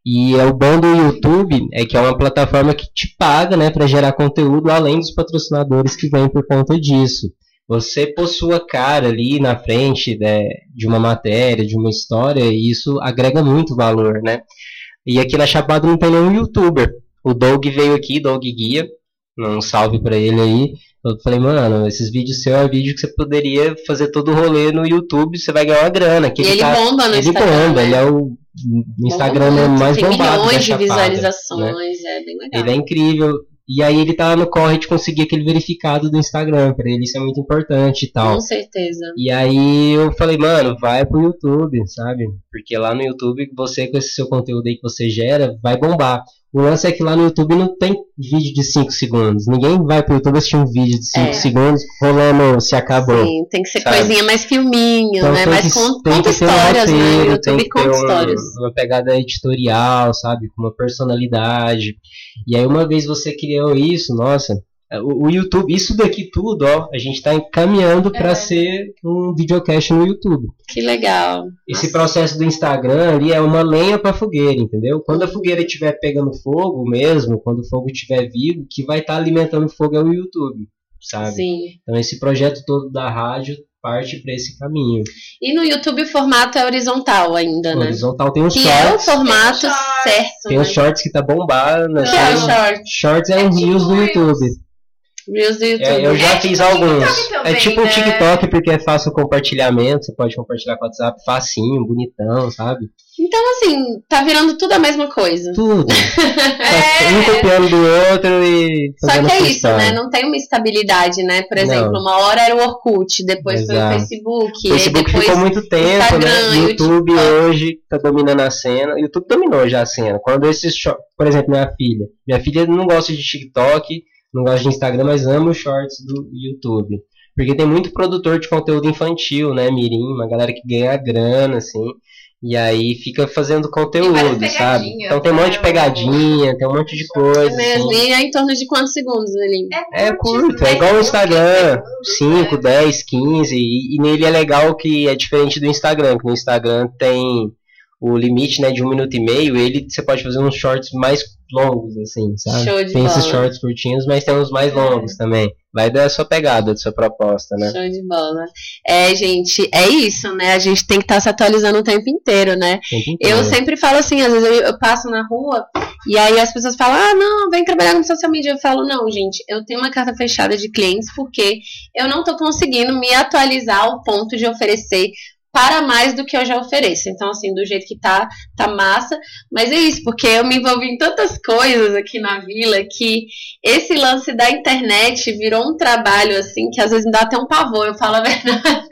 E é o bom do YouTube é que é uma plataforma que te paga, né, para gerar conteúdo além dos patrocinadores que vêm por conta disso. Você pôr sua cara ali na frente né, de uma matéria, de uma história, e isso agrega muito valor, né? E aqui na Chapada não tem nenhum youtuber. O Doug veio aqui, Doug Guia, um salve pra ele aí. Eu falei, mano, esses vídeos seus é vídeo que você poderia fazer todo o rolê no YouTube, você vai ganhar uma grana. Que E ele tá- bomba no ele Instagram. bomba, né? ele é o Instagram Bomba mais Tem bombado da milhões de Chapada, visualizações, é bem legal. Ele é incrível. E aí ele tá no corre de conseguir aquele verificado do Instagram, pra ele isso é muito importante e tal. Com certeza. E aí eu falei, mano, vai pro YouTube, sabe? Porque lá no YouTube, você com esse seu conteúdo aí que você gera, vai bombar. O lance é que lá no YouTube não tem vídeo de 5 segundos. Ninguém vai pro YouTube assistir um vídeo de 5 É. segundos rolando se acabou. Sim, tem que ser Sabe? coisinha mais filminho, Então né? Mais con- conta ter um histórias, né? O roteiro, tem YouTube que conta um- histórias. uma pegada editorial, sabe? Com uma personalidade. E aí uma vez você criou isso, nossa, o, o YouTube, isso daqui tudo, ó, a gente tá encaminhando pra É. ser um videocast no YouTube. Que legal. Esse Nossa. processo do Instagram ali é uma lenha pra fogueira, entendeu? Quando a fogueira estiver pegando fogo mesmo, quando o fogo estiver vivo, que vai estar alimentando o fogo é o YouTube, sabe? Sim. Então esse projeto todo da rádio parte pra esse caminho. E no YouTube o formato é horizontal ainda, O né? horizontal tem os Que é o shorts, formato Tem shorts, certo, tem né? os shorts que tá bombando, O que é o assim, short? Shorts é, É um tipo reels do. YouTube. Reels do YouTube. É, eu já É fiz tipo alguns. Também, é tipo um né? TikTok porque é fácil o compartilhamento. Você pode compartilhar com o WhatsApp facinho, bonitão, sabe? Então, assim, tá virando tudo a mesma coisa. Tudo. É. Um copiando do outro e. Só que é isso, né? Não tem uma estabilidade, né? Por exemplo, Não. uma hora era o Orkut, depois foi o Exato. Facebook, O Facebook e depois ficou muito tempo, Instagram, né? e o YouTube hoje tá dominando a cena. O YouTube dominou já a cena. Quando esses por exemplo, minha filha. Minha filha não gosta de TikTok, não gosta de Instagram, mas ama os shorts do YouTube. Porque tem muito produtor de conteúdo infantil, né? Mirim, uma galera que ganha grana, assim. E aí fica fazendo conteúdo, sabe? Então tem um monte de né? pegadinha, tem um monte de coisa. É mesmo, assim. e é em torno de quantos segundos ali? É curto, é mas igual o não Instagram, 15 5, 10, 15, e, e nele é legal que é diferente do Instagram, que no Instagram tem o limite né, de um minuto e meio, ele você pode fazer uns shorts mais longos, assim, sabe? Show de tem esses bola. shorts curtinhos, mas tem uns mais longos também. Vai dar a sua pegada, da sua proposta, né? Show de bola. É, gente, é isso, né? A gente tem que estar se atualizando o tempo inteiro, né? Tem que Eu sempre falo assim, às vezes eu, eu passo na rua e aí as pessoas falam, ah, não, vem trabalhar no social media. Eu falo, não, gente, eu tenho uma carta fechada de clientes porque eu não tô conseguindo me atualizar ao ponto de oferecer para mais do que eu já ofereço. Então, assim, do jeito que tá, tá massa. Mas é isso, porque eu me envolvi em tantas coisas aqui na vila que esse lance da internet virou um trabalho, assim, que às vezes me dá até um pavor. Eu falo a verdade.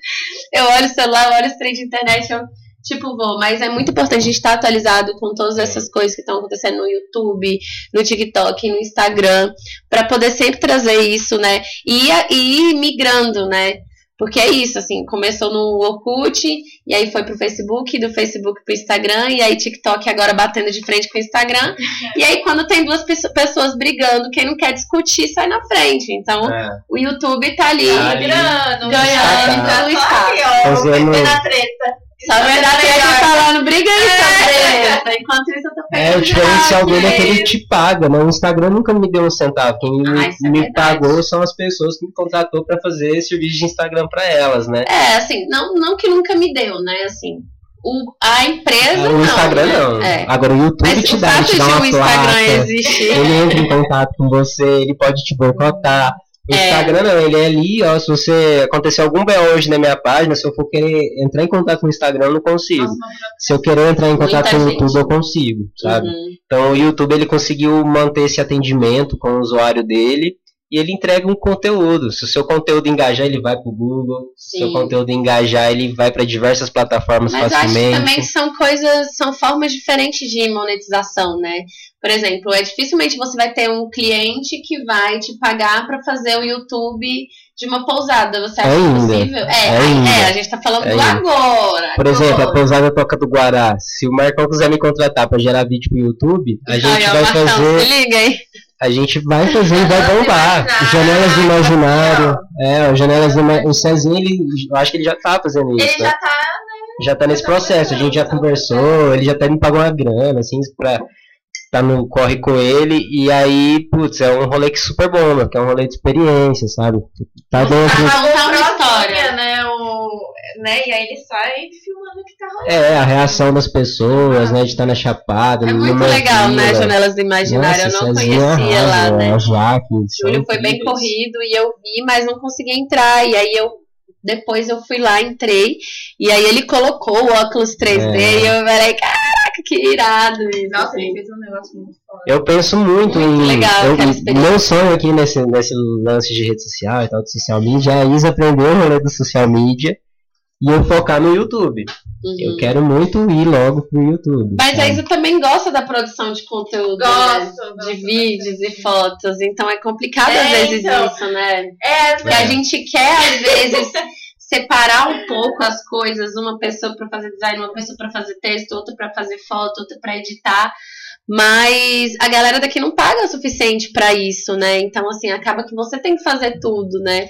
Eu olho o celular, eu olho os trem de internet, eu Tipo, vou, mas é muito importante a gente estar atualizado com todas essas coisas que estão acontecendo no YouTube, no TikTok, no Instagram, para poder sempre trazer isso, né? E ir migrando, né? Porque é isso, assim, começou no Orkut, e aí foi pro Facebook, do Facebook pro Instagram, e aí TikTok agora batendo de frente com o Instagram. E aí, quando tem duas pesso- pessoas brigando, quem não quer discutir sai na frente. Então, É. o YouTube tá ali. Tá ali. Migrando, Ganhando, então então tá ó, Fazendo- na treta. Só a verdade é que falando, briga aí, sua preta. Enquanto isso, eu tô É, pegando o diferencial dele é que ele te paga, né? O Instagram nunca me deu um centavo. Quem me, Ah, é me verdade. pagou são as pessoas que me contratou pra fazer serviço de Instagram pra elas, né? É, assim, não, não que nunca me deu, né? Assim, o, a empresa o não. Instagram né? não. É. Agora o YouTube Mas te o dá, te dá de uma o Instagram placa, existir. ele entra em contato com você, ele pode te boicotar. O É. Instagram não, ele é ali, ó, se você acontecer algum BO hoje na minha página, se eu for querer entrar em contato com o Instagram, eu não consigo. Nossa, Se eu querer entrar em contato com o. YouTube, eu consigo, sabe? Uhum. Então o YouTube ele conseguiu manter esse atendimento com o usuário dele e ele entrega um conteúdo. Se o seu conteúdo engajar, ele vai pro Google. Se o seu Sim. conteúdo engajar, ele vai para diversas plataformas Mas eu acho que facilmente. também são coisas, são formas diferentes de monetização, né? Por exemplo, é dificilmente você vai ter um cliente que vai te pagar pra fazer o YouTube de uma pousada. Você acha Ainda. possível? É, É ainda. é, a gente tá falando do Ainda. agora. Por exemplo, a agora. pousada Toca do Guará. Se o Marcão quiser me contratar para gerar vídeo pro YouTube, a gente vai Marcão, fazer. Se liga aí. A gente vai fazer e vai bombar. Janelas do Imaginário. É, Janelas do Imaginário. O Cezinho, ele, eu acho que ele já tá fazendo isso. Ele né? já tá. já tá nesse processo, a gente já conversou, ele já até me pagou uma grana, assim, pra tá no corre com ele, e aí, putz, é um rolê que super bom, mano, que é um rolê de experiência, sabe? Tá dentro. Pra contar uma história. Né, o, né, e aí ele sai filmando o que tá rolando. É, a reação das pessoas, né, de estar na Chapada, É muito legal, né? Janelas do Imaginário. Nossa, eu não conhecia lá, arrasa, né? A Jaque, Júlio foi bem corrido e eu vi, mas não consegui entrar. E aí eu depois eu fui lá, entrei, e aí ele colocou o óculos 3D É. e eu falei, caraca, que irado isso. Nossa, assim. ele fez um negócio muito foda. Eu penso muito, Muito em. legal eu, meu sonho aqui nesse, nesse lance de rede social e tal, de social media, é a Isa aprender o rolê do social media e eu focar no YouTube. Uhum. Eu quero muito ir logo pro YouTube. Mas a sabe? Isa também gosta da produção de conteúdo, né? Gosto, De gosto vídeos e fotos, então é complicado É, às vezes então. isso, né? É, Porque a gente quer, às vezes, separar um pouco as coisas, uma pessoa para fazer design, uma pessoa para fazer texto, outra para fazer foto, outra para editar. Mas a galera daqui não paga o suficiente para isso, né? Então, assim, acaba que você tem que fazer tudo, né?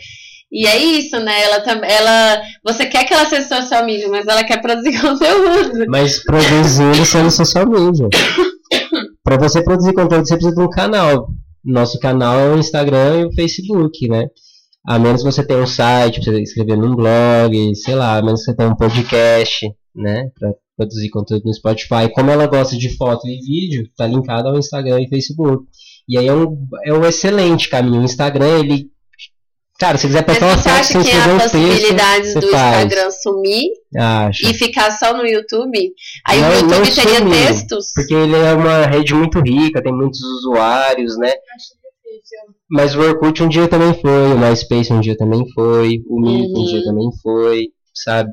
E é isso, né? Ela. Ela, você quer que ela seja social media, mas ela quer produzir conteúdo. Mas produzindo sendo social media. pra você produzir conteúdo, você precisa de um canal. Nosso canal é o Instagram e o Facebook, né? A menos que você tenha um site, você escrever num blog, sei lá, a menos que você tenha um podcast, né? Pra produzir conteúdo no Spotify. Como ela gosta de foto e vídeo, tá linkado ao Instagram e Facebook. E aí é um, é um excelente caminho. O Instagram, ele. Cara, se quiser postar uma você foto acha sem que há texto, possibilidades você do faz. Instagram sumir Acho. e ficar só no YouTube? Aí Não- o YouTube teria sumiu, textos? Porque ele é uma rede muito rica, tem muitos usuários, né? Mas o Orkut um dia também foi, o MySpace um dia também foi, o Meet um Uhum. dia também foi, sabe?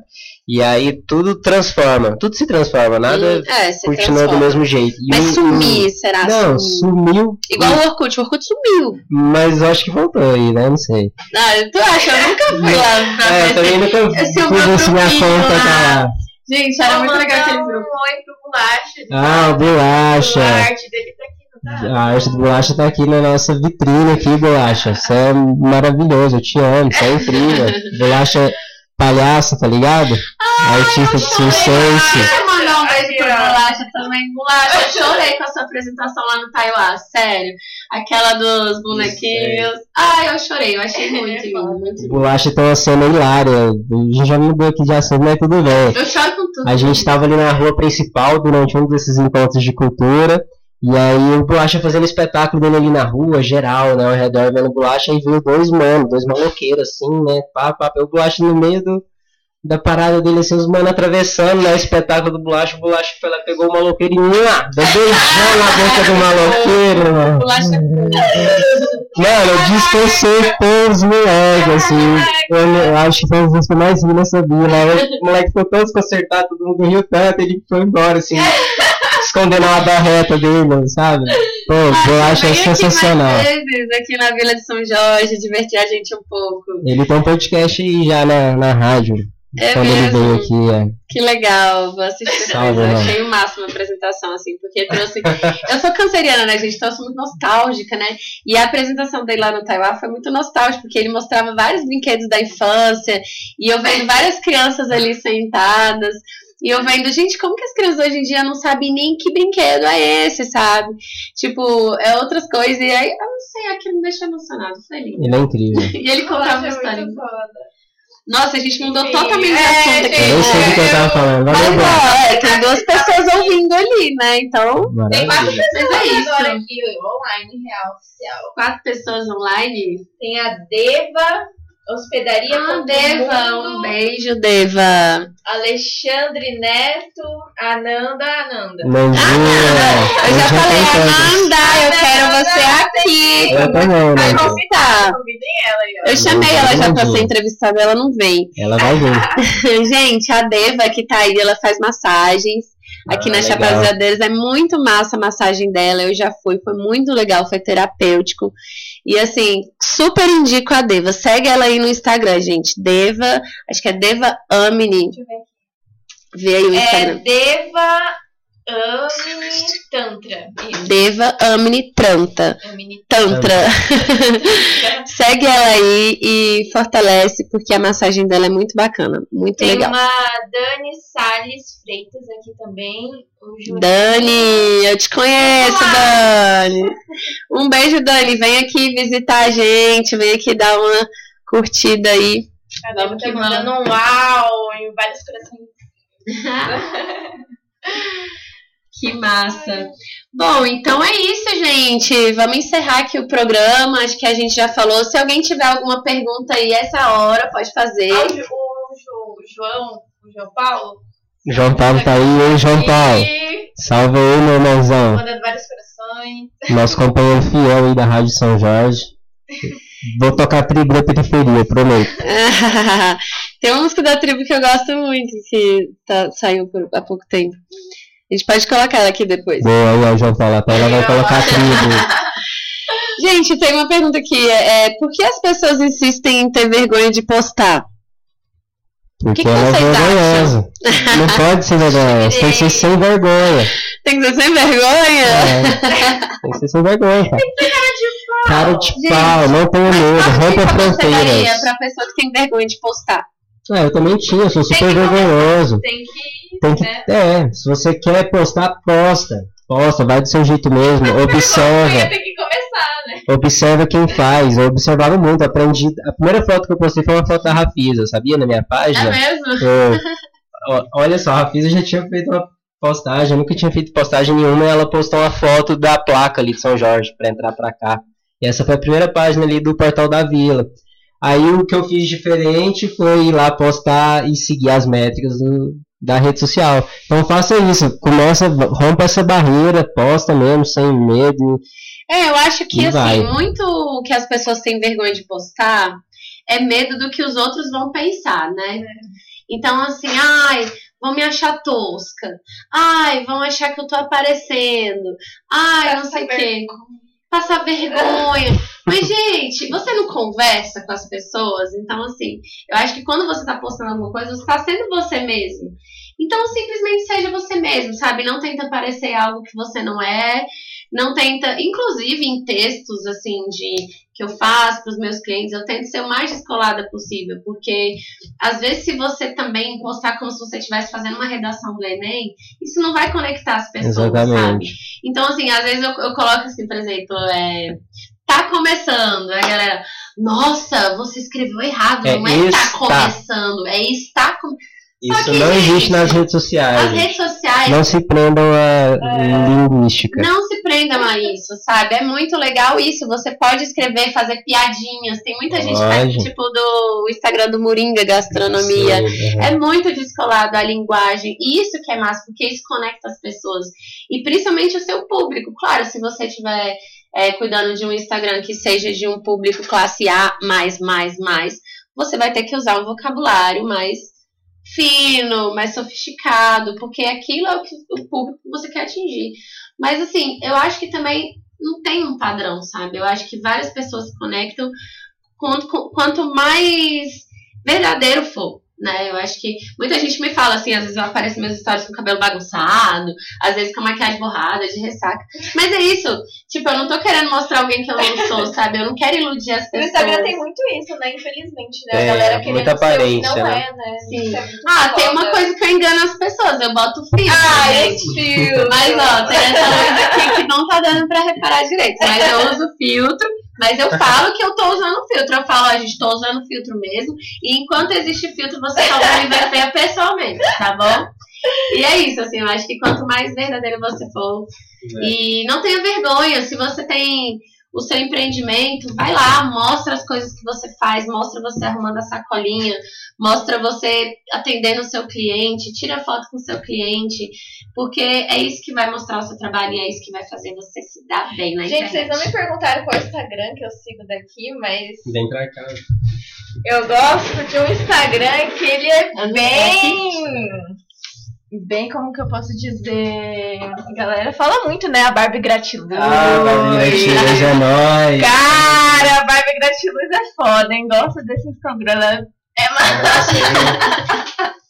E aí tudo transforma, tudo se transforma, nada é, se continua do transforma. mesmo jeito. E Mas o- sumir, será? o- Não, Sumir. sumiu. Igual o Orkut, o Orkut sumiu. Mas eu acho que voltou aí, né? Não sei. Ah, tu acha? Eu nunca fui lá pra É, eu também nunca é o fui meu ver se minha conta lá. tá lá. Gente, era Vou muito legal aquele um grupo. oi pro Bolacha. Ah, o Bolacha. A arte dele tá aqui, não? A arte do Bolacha tá aqui na nossa vitrine aqui, Bolacha. Você é maravilhoso, eu te amo, você é incrível. Bolacha palhaço, tá ligado? Artista de circense. Deixa eu mandar um beijo. Bolacha também. Bolacha, eu chorei com a sua apresentação lá no Taiwan, sério. Aquela dos bonequinhos. Ai, eu chorei, eu achei muito lindo, muito lindo. Bolacha tem uma cena hilária. A gente já mudou aqui de assunto, mas tudo bem. Eu choro com tudo. A gente tava ali na rua principal durante um desses encontros de cultura. E aí o Bolacha fazendo espetáculo dele ali na rua, geral, né? Ao redor vendo Bolacha, aí veio dois manos, dois maloqueiros assim, né? Pá, pá, o Bolacha no meio do, da parada dele, assim, os manos atravessando, né? O espetáculo do Bolacha, o Bolacha foi lá, pegou o maloqueiro e deu beijão na boca do maloqueiro, mano. Bolacha Mano, eu desconcertou os moleques, assim. Eu, eu acho que foi dos que mais vi nessa vila. O moleque ficou todo desconcertado, todo mundo riu tanto, ele foi embora, assim, escondendo a barreta dele, sabe? Pô, eu acho aqui sensacional. mais vezes, aqui na Vila de São Jorge, divertir a gente um pouco. Ele tem um podcast aí já na, na rádio. É quando ele veio mesmo? aqui, é. Que legal, vou assistir. Salve, Eu achei o máximo a apresentação, assim, porque trouxe. eu sou canceriana, né, gente? Então eu sou muito nostálgica, né? E a apresentação dele lá no Taiwan foi muito nostálgica, porque ele mostrava vários brinquedos da infância, e eu vendo várias crianças ali sentadas. E eu vendo, gente, como que as crianças hoje em dia não sabem nem que brinquedo é esse, sabe? Tipo, é outras coisas. E aí, eu não sei, aquilo me deixou emocionado. Foi lindo. Ele é incrível. E ele contava uma história. muito foda. Nossa, a gente mudou Sim, totalmente de é, assunto aqui. Eu nem sei do que eu tava falando. Mas, Bolacha. ó, é, tem duas pessoas ouvindo ali, né? Então, Tem quatro pessoas Mas é isso. agora aqui, online, real, oficial. quatro pessoas online. Tem a Deva, Hospedaria Ah, Deva, Mundo, um beijo, Deva. Alexandre Neto, Ananda, Ananda. Nandinha. Eu já falei. Amanda, eu quero você aqui. Eu também, Vai né? convidar. Eu chamei ela já pra ser entrevistada, ela não vem. Ela vai vir. Gente, a Deva que tá aí, ela faz massagens. Aqui Ah, na legal. Chapada dos Veadeiros é muito massa a massagem dela. Eu já fui, foi muito legal, foi terapêutico. E assim, super indico a Deva. Segue ela aí no Instagram, gente. Deva, acho que é Deva Amini. Deixa eu ver aqui. Vê aí o É Instagram. Deva Amini Tantra. Isso. Deva Amini Tranta. Amini Tantra. Segue ela aí e fortalece, porque a massagem dela é muito bacana. Muito Tem legal. uma Dani Salles Freitas aqui também. Dani, eu te conheço, Dani. Um beijo, Dani. Vem aqui visitar a gente, vem aqui dar uma curtida aí. A Dani tá mandando um uau em vários corações. Que massa. Bom, então é isso, gente. Vamos encerrar aqui o programa. Acho que a gente já falou. Se alguém tiver alguma pergunta aí, essa hora, pode fazer. Ah, o, o João, o João Paulo. João Paulo tá aí, hein, João Paulo? Salve aí, meu irmãozão. mandando vários corações. Nosso companheiro fiel aí da Rádio São Jorge. Vou tocar tribo da periferia, prometo. Tem uma música da tribo que eu gosto muito, que tá- saiu por- há pouco tempo. A gente pode colocar ela aqui depois. Boa ó, João Paulo. Até ela vai colocar tribo. Gente, tem uma pergunta aqui. É, por que as pessoas insistem em ter vergonha de postar? Porque que ela é vergonhosa. Não pode ser vergonhosa. Tem que ser sem vergonha. Tem que ser sem vergonha? É, tem que ser sem vergonha, cara. Cara de Gente, pau, não tenha medo, rompa dica você daria fronteiras. pra pessoa que tem vergonha de postar? Ah, eu também tinha, eu sou super vergonhoso. Tem que. Tem que, né? é, se você quer postar, posta. Posta, vai do seu jeito mesmo. Vergonha Observa. Tem que começar, né? Observa quem faz. Eu observava muito, aprendi. A primeira foto que eu postei foi uma foto da Rafisa, sabia? Na minha É página. mesmo? Eu- olha só, a Rafisa já tinha feito uma postagem, eu nunca tinha feito postagem nenhuma, e ela postou uma foto da placa ali de São Jorge pra entrar pra cá. E essa foi a primeira página ali do portal da Vila. Aí o que eu fiz diferente foi ir lá postar e seguir as métricas do- da rede social. Então faça isso, começa, rompa essa barreira, posta mesmo, sem medo. É, eu acho que assim, vai. muito o que as pessoas têm vergonha de postar é medo do que os outros vão pensar, né? Então, assim, ai, vão me achar tosca. Ai, vão achar que eu tô aparecendo. Ai, não sei o quê. Passar vergonha. Mas, gente, você não conversa com as pessoas? Então, assim, eu acho que quando você tá postando alguma coisa, você tá sendo você mesmo. Então, simplesmente seja você mesmo, sabe? Não tenta parecer algo que você não é. Não tenta, inclusive em textos, assim, de que eu faço para os meus clientes, eu tento ser o mais descolada possível, porque às vezes se você também postar como se você estivesse fazendo uma redação do Enem, isso não vai conectar as pessoas, sabe? Exatamente. Então, assim, às vezes eu, eu coloco assim, por exemplo, é, tá começando, a galera, nossa, você escreveu errado, É não é tá está. começando, é está com... Só Isso que, não existe gente, nas redes sociais. As redes sociais Não se prendam a linguística. não se prendam a isso, sabe? É muito legal isso. Você pode escrever, fazer piadinhas. Tem muita gente que faz, tipo do Instagram do Moringa Gastronomia. Sim, É muito descolado a linguagem. E isso que é massa, porque isso conecta as pessoas. E principalmente o seu público. Claro, se você estiver é, cuidando de um Instagram que seja de um público classe A, mais, mais, mais, você vai ter que usar um vocabulário mais fino, mais sofisticado, porque aquilo é o, que, o público que você quer atingir. Mas assim, eu acho que também não tem um padrão, sabe? Eu acho que várias pessoas se conectam quanto, quanto mais verdadeiro for. Né? Eu acho que muita gente me fala assim, às vezes eu apareço meus stories com o cabelo bagunçado, às vezes com a maquiagem borrada, de ressaca. Mas é isso, tipo, eu não tô querendo mostrar alguém que eu não sou, sabe? Eu não quero iludir as No pessoas. Instagram tem muito isso, né? Infelizmente, né? É, a galera querendo muita ser o que aparência, não né? é, né? Sim. Isso é Ah, tem uma foda. coisa que eu engano as pessoas, eu boto filtro. Ah, gente. esse filtro. Mas ó, tem essa luz aqui que não tá dando pra reparar direito. Mas eu uso filtro, mas eu falo que eu tô usando filtro. Eu falo, ó, gente, tô usando filtro mesmo. E enquanto existe filtro, você só vai me ver feia pessoalmente, tá bom? E é isso, assim, eu acho que quanto mais verdadeiro você for. E não tenha vergonha, se você tem o seu empreendimento, vai lá, mostra as coisas que você faz, mostra você arrumando a sacolinha, mostra você atendendo o seu cliente, tira foto com o seu cliente, porque é isso que vai mostrar o seu trabalho e é isso que vai fazer você se dar bem na Gente, internet. vocês não me perguntaram qual é o Instagram que eu sigo daqui, mas Vem pra cá. eu gosto de um Instagram que ele é bem. Bem, como que eu posso dizer? A galera fala muito, né? A Barbie Gratiluz. Ah, Barbie Gratiluz é nóis. Cara, a Barbie Gratiluz é foda, hein? Gosto desse Instagram. Ela é maravilhosa.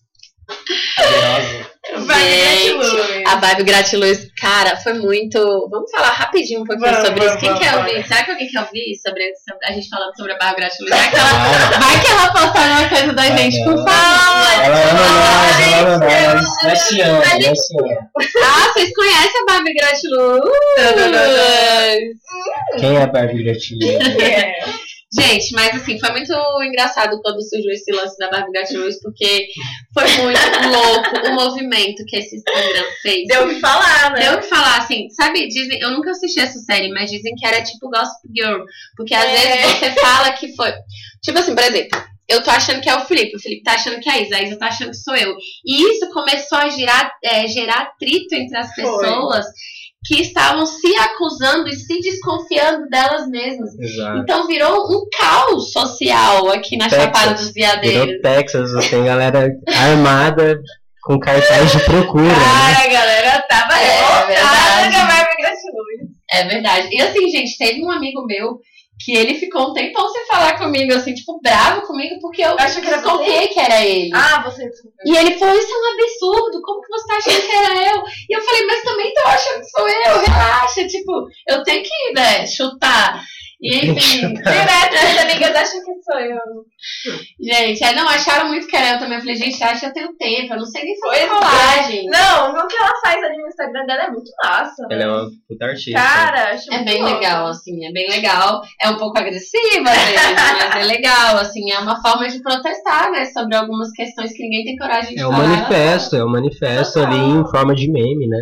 A Barbie Gratiluz, cara, foi muito. Vamos falar rapidinho um pouquinho Vamos, sobre isso. Quem vamos, quer ouvir? Será que alguém quer ouvir sobre, sobre a gente falando sobre a Barbie Gratiluz? Vai que ela, vai que ela posta alguma coisa da gente, por favor. Ela ama nós, ela te. Ah, vocês conhecem a Barbie Gratiluz? Quem é a Barbie Gratiluz? Gente, mas assim, foi muito engraçado quando surgiu esse lance da Barbie Gratiluz, porque foi muito louco o movimento que esse Instagram fez. Deu o que falar, né? Deu o que falar, assim, sabe, dizem, eu nunca assisti essa série, mas dizem que era tipo Gossip Girl. Porque às É. vezes você fala que foi. Tipo assim, por exemplo, eu tô achando que é o Felipe, o Felipe tá achando que é a Isa, a Isa tá achando que sou eu. E isso começou a gerar, é, gerar atrito entre as Foi. Que estavam se acusando e se desconfiando delas mesmas. Exato. Então virou um caos social aqui na Texas. Chapada dos Veadeiros. Virou Texas, tem galera armada com cartaz de procura, né? Cara, a galera tava É, revoltada verdade. com a. É verdade. E assim, gente, teve um amigo meu que ele ficou um tempão sem falar comigo, assim, tipo, bravo comigo, porque eu Acho que era desconfiei que era ele. Ah, você. E ele falou, isso é um absurdo, como que você tá achando que era eu? E eu falei, mas também tô achando que sou eu, relaxa, tipo, eu tenho que, né, chutar. E enfim, Direto, as amigas acham que sou eu. gente, aí não, acharam muito que era eu também. Eu falei, gente, acha que eu tenho tempo, eu não sei nem fazer Pois é. colagem. Não, o que ela faz ali no Instagram dela é muito massa. Ela é uma puta artista. Cara, acho É muito bem louco. legal, assim, é bem legal. É um pouco agressiva, mas é legal, assim, é uma forma de protestar, né, sobre algumas questões que ninguém tem coragem de É um falar. manifesto, é um manifesto ali em forma de meme, né?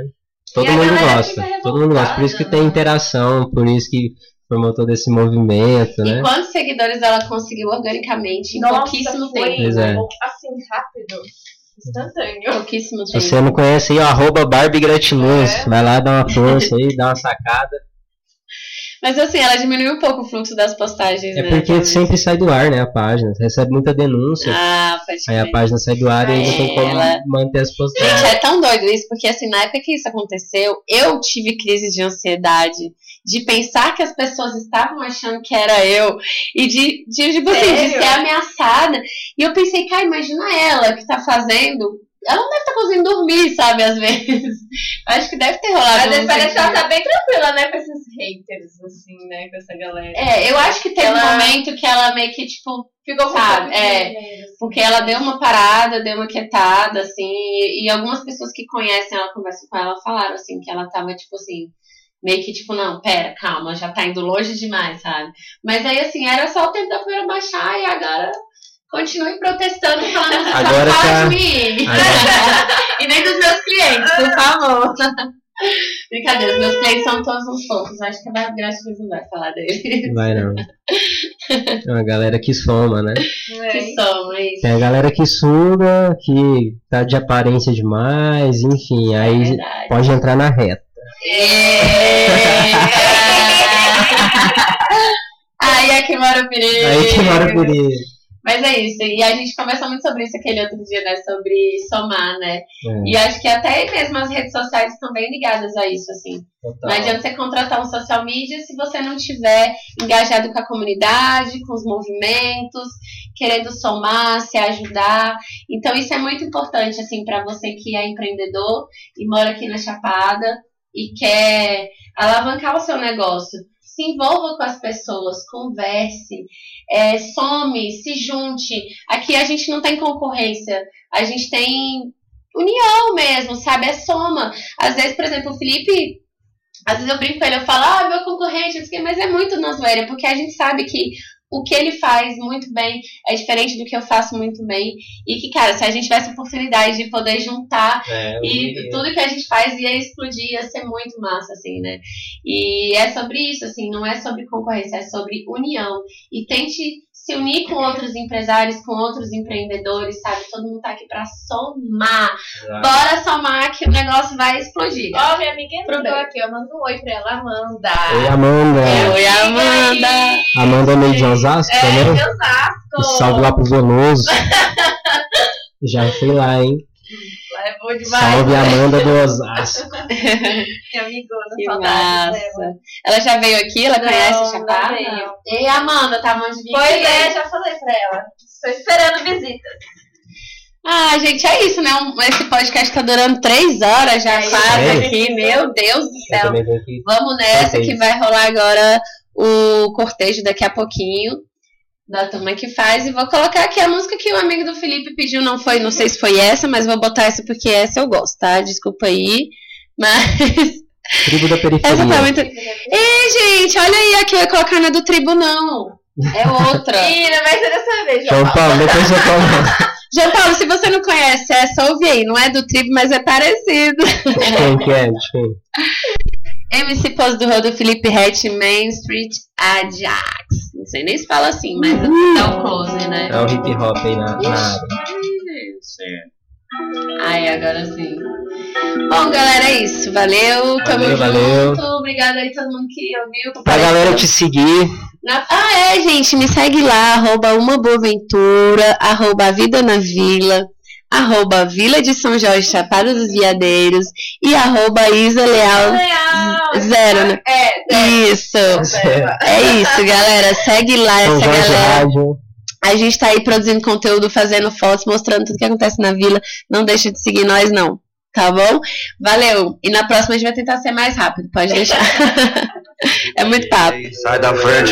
Todo E mundo gosta. Todo mundo gosta. Por isso que tem né? interação, por isso que formou todo esse movimento, E né? quantos seguidores ela conseguiu organicamente em Nossa, pouquíssimo foi, tempo? Pois é. Assim, rápido. Instantâneo. Pouquíssimo Se tempo. você não conhece aí, ó, arroba Barbie Gratiluz. É. Vai lá, dá uma força aí, dá uma sacada. Mas assim, ela diminuiu um pouco o fluxo das postagens, É né? porque talvez. sempre sai do ar, né, a página. Você recebe muita denúncia. Ah, pode Aí a página sai do ar e aí não tem como Ela- manter as postagens. Gente, é tão doido isso, porque assim, na época que isso aconteceu, eu tive crise de ansiedade de pensar que as pessoas estavam achando que era eu e de, de, tipo assim, de ser ameaçada. E eu pensei, cara, imagina ela que tá fazendo. Ela não deve estar conseguindo dormir, sabe, às vezes. Acho que deve ter rolado. Às vezes um parece que ela tá bem tranquila, né, com esses haters, assim, né, com essa galera. É, eu acho que teve um Ela- momento que ela meio que, tipo, Ficou Sabe, um é. assim. Porque ela deu uma parada, deu uma quietada, assim, e, e algumas pessoas que conhecem ela, conversam com ela, falaram, assim, que ela tava, tipo assim, meio que, tipo, não, pera, calma, já tá indo longe demais, sabe? Mas aí, assim, era só o tempo da poeira baixar e agora continue protestando, falando assim, Agora só tá- fala de mim. e nem dos meus clientes, por favor. Brincadeira, os meus clientes são todos uns fofos, acho que a Barbie Graças não vai falar dele. Vai não. É uma galera que soma, né? É. Que são, é isso. Tem a galera que suga, que tá de aparência demais, enfim, É aí verdade. pode entrar na reta. Aí é que mora o perigo. Aí que mora por aí. Mas é isso. E a gente conversou muito sobre isso aquele outro dia, né? Sobre somar, né? É, E acho que até mesmo as redes sociais estão bem ligadas a isso, assim. total. Não adianta você contratar um social media se você não tiver engajado com a comunidade, com os movimentos, querendo somar, se ajudar. Então isso é muito importante, assim, para você que é empreendedor e mora aqui na Chapada e quer alavancar o seu negócio. Se envolva com as pessoas, converse, é, some, se junte. Aqui a gente não tem concorrência, a gente tem união mesmo, sabe? É soma. Às vezes, por exemplo, o Felipe às vezes eu brinco com ele, eu falo, ah, meu concorrente, mas é muito na zoeira, porque a gente sabe que o que ele faz muito bem é diferente do que eu faço muito bem. E que, cara, se a gente tivesse oportunidade de poder juntar É, e tudo que a gente faz ia explodir, ia ser muito massa, assim, né? E é sobre isso, assim, não é sobre concorrência, é sobre união. E tente se unir com outros empresários, com outros empreendedores, sabe? Todo mundo tá aqui pra somar. Bora somar que o negócio vai explodir. Ó, minha amiga entrou aqui, eu mando um oi pra ela, Amanda. Oi, Amanda. Oi, Amanda. Amanda é meio de Osasco É, também? de Osasco. Salve lá pro Veloso. Já fui lá, hein? Bom demais. Salve né? Amanda do Osasco. Minha amigona, Que saudades dela. massa. Ela já veio aqui? Ela Não, conhece a não veio. Ei, Amanda, tá onde vir? Pois é, já falei pra ela. Estou esperando visita. Ah, gente, é isso, né? Um- Esse podcast tá durando três horas já É quase aqui. Meu Deus do céu. também tô aqui. Vamos nessa que vai rolar agora o cortejo daqui a pouquinho da turma que faz. E vou colocar aqui a música que o amigo do Felipe pediu. Não foi, não sei se foi essa, mas vou botar essa porque essa eu gosto, tá? Desculpa aí. Mas Tribo da essa foi periferia. muito. Ei, gente, olha aí, aqui eu ia colocar na do tribo, não. É outra. Ih, não vai ser dessa vez, João João Paulo. Paulo, depois eu falo. João Paulo, se você não conhece essa, ouve aí. Não é do tribo, mas é parecido. Quem que é? De quem? MC Pose do Rodo Felipe Hatch, Main Street Ajax. Não sei nem se fala assim, mas dá um close, né? É o hip hop aí na, na área. Ai, agora sim. Bom, galera, é isso. Valeu, tamo Valeu, junto. valeu. Obrigada aí todo mundo que ouviu. Pra galera te seguir, Na- Ah, é, gente, me segue lá, arroba uma boa aventura, arroba vida na vila, arroba Vila de São Jorge, Chapada dos Veadeiros e arroba Isa Leal Leal. Zero, né? É, zero. Isso. Zero. É isso, galera. Segue lá essa galera. Rádio. A gente tá aí produzindo conteúdo, fazendo fotos, mostrando tudo que acontece na vila. Não deixa de seguir nós, não. Tá bom? Valeu. E na próxima a gente vai tentar ser mais rápido, pode deixar. é muito papo. Sai da frente.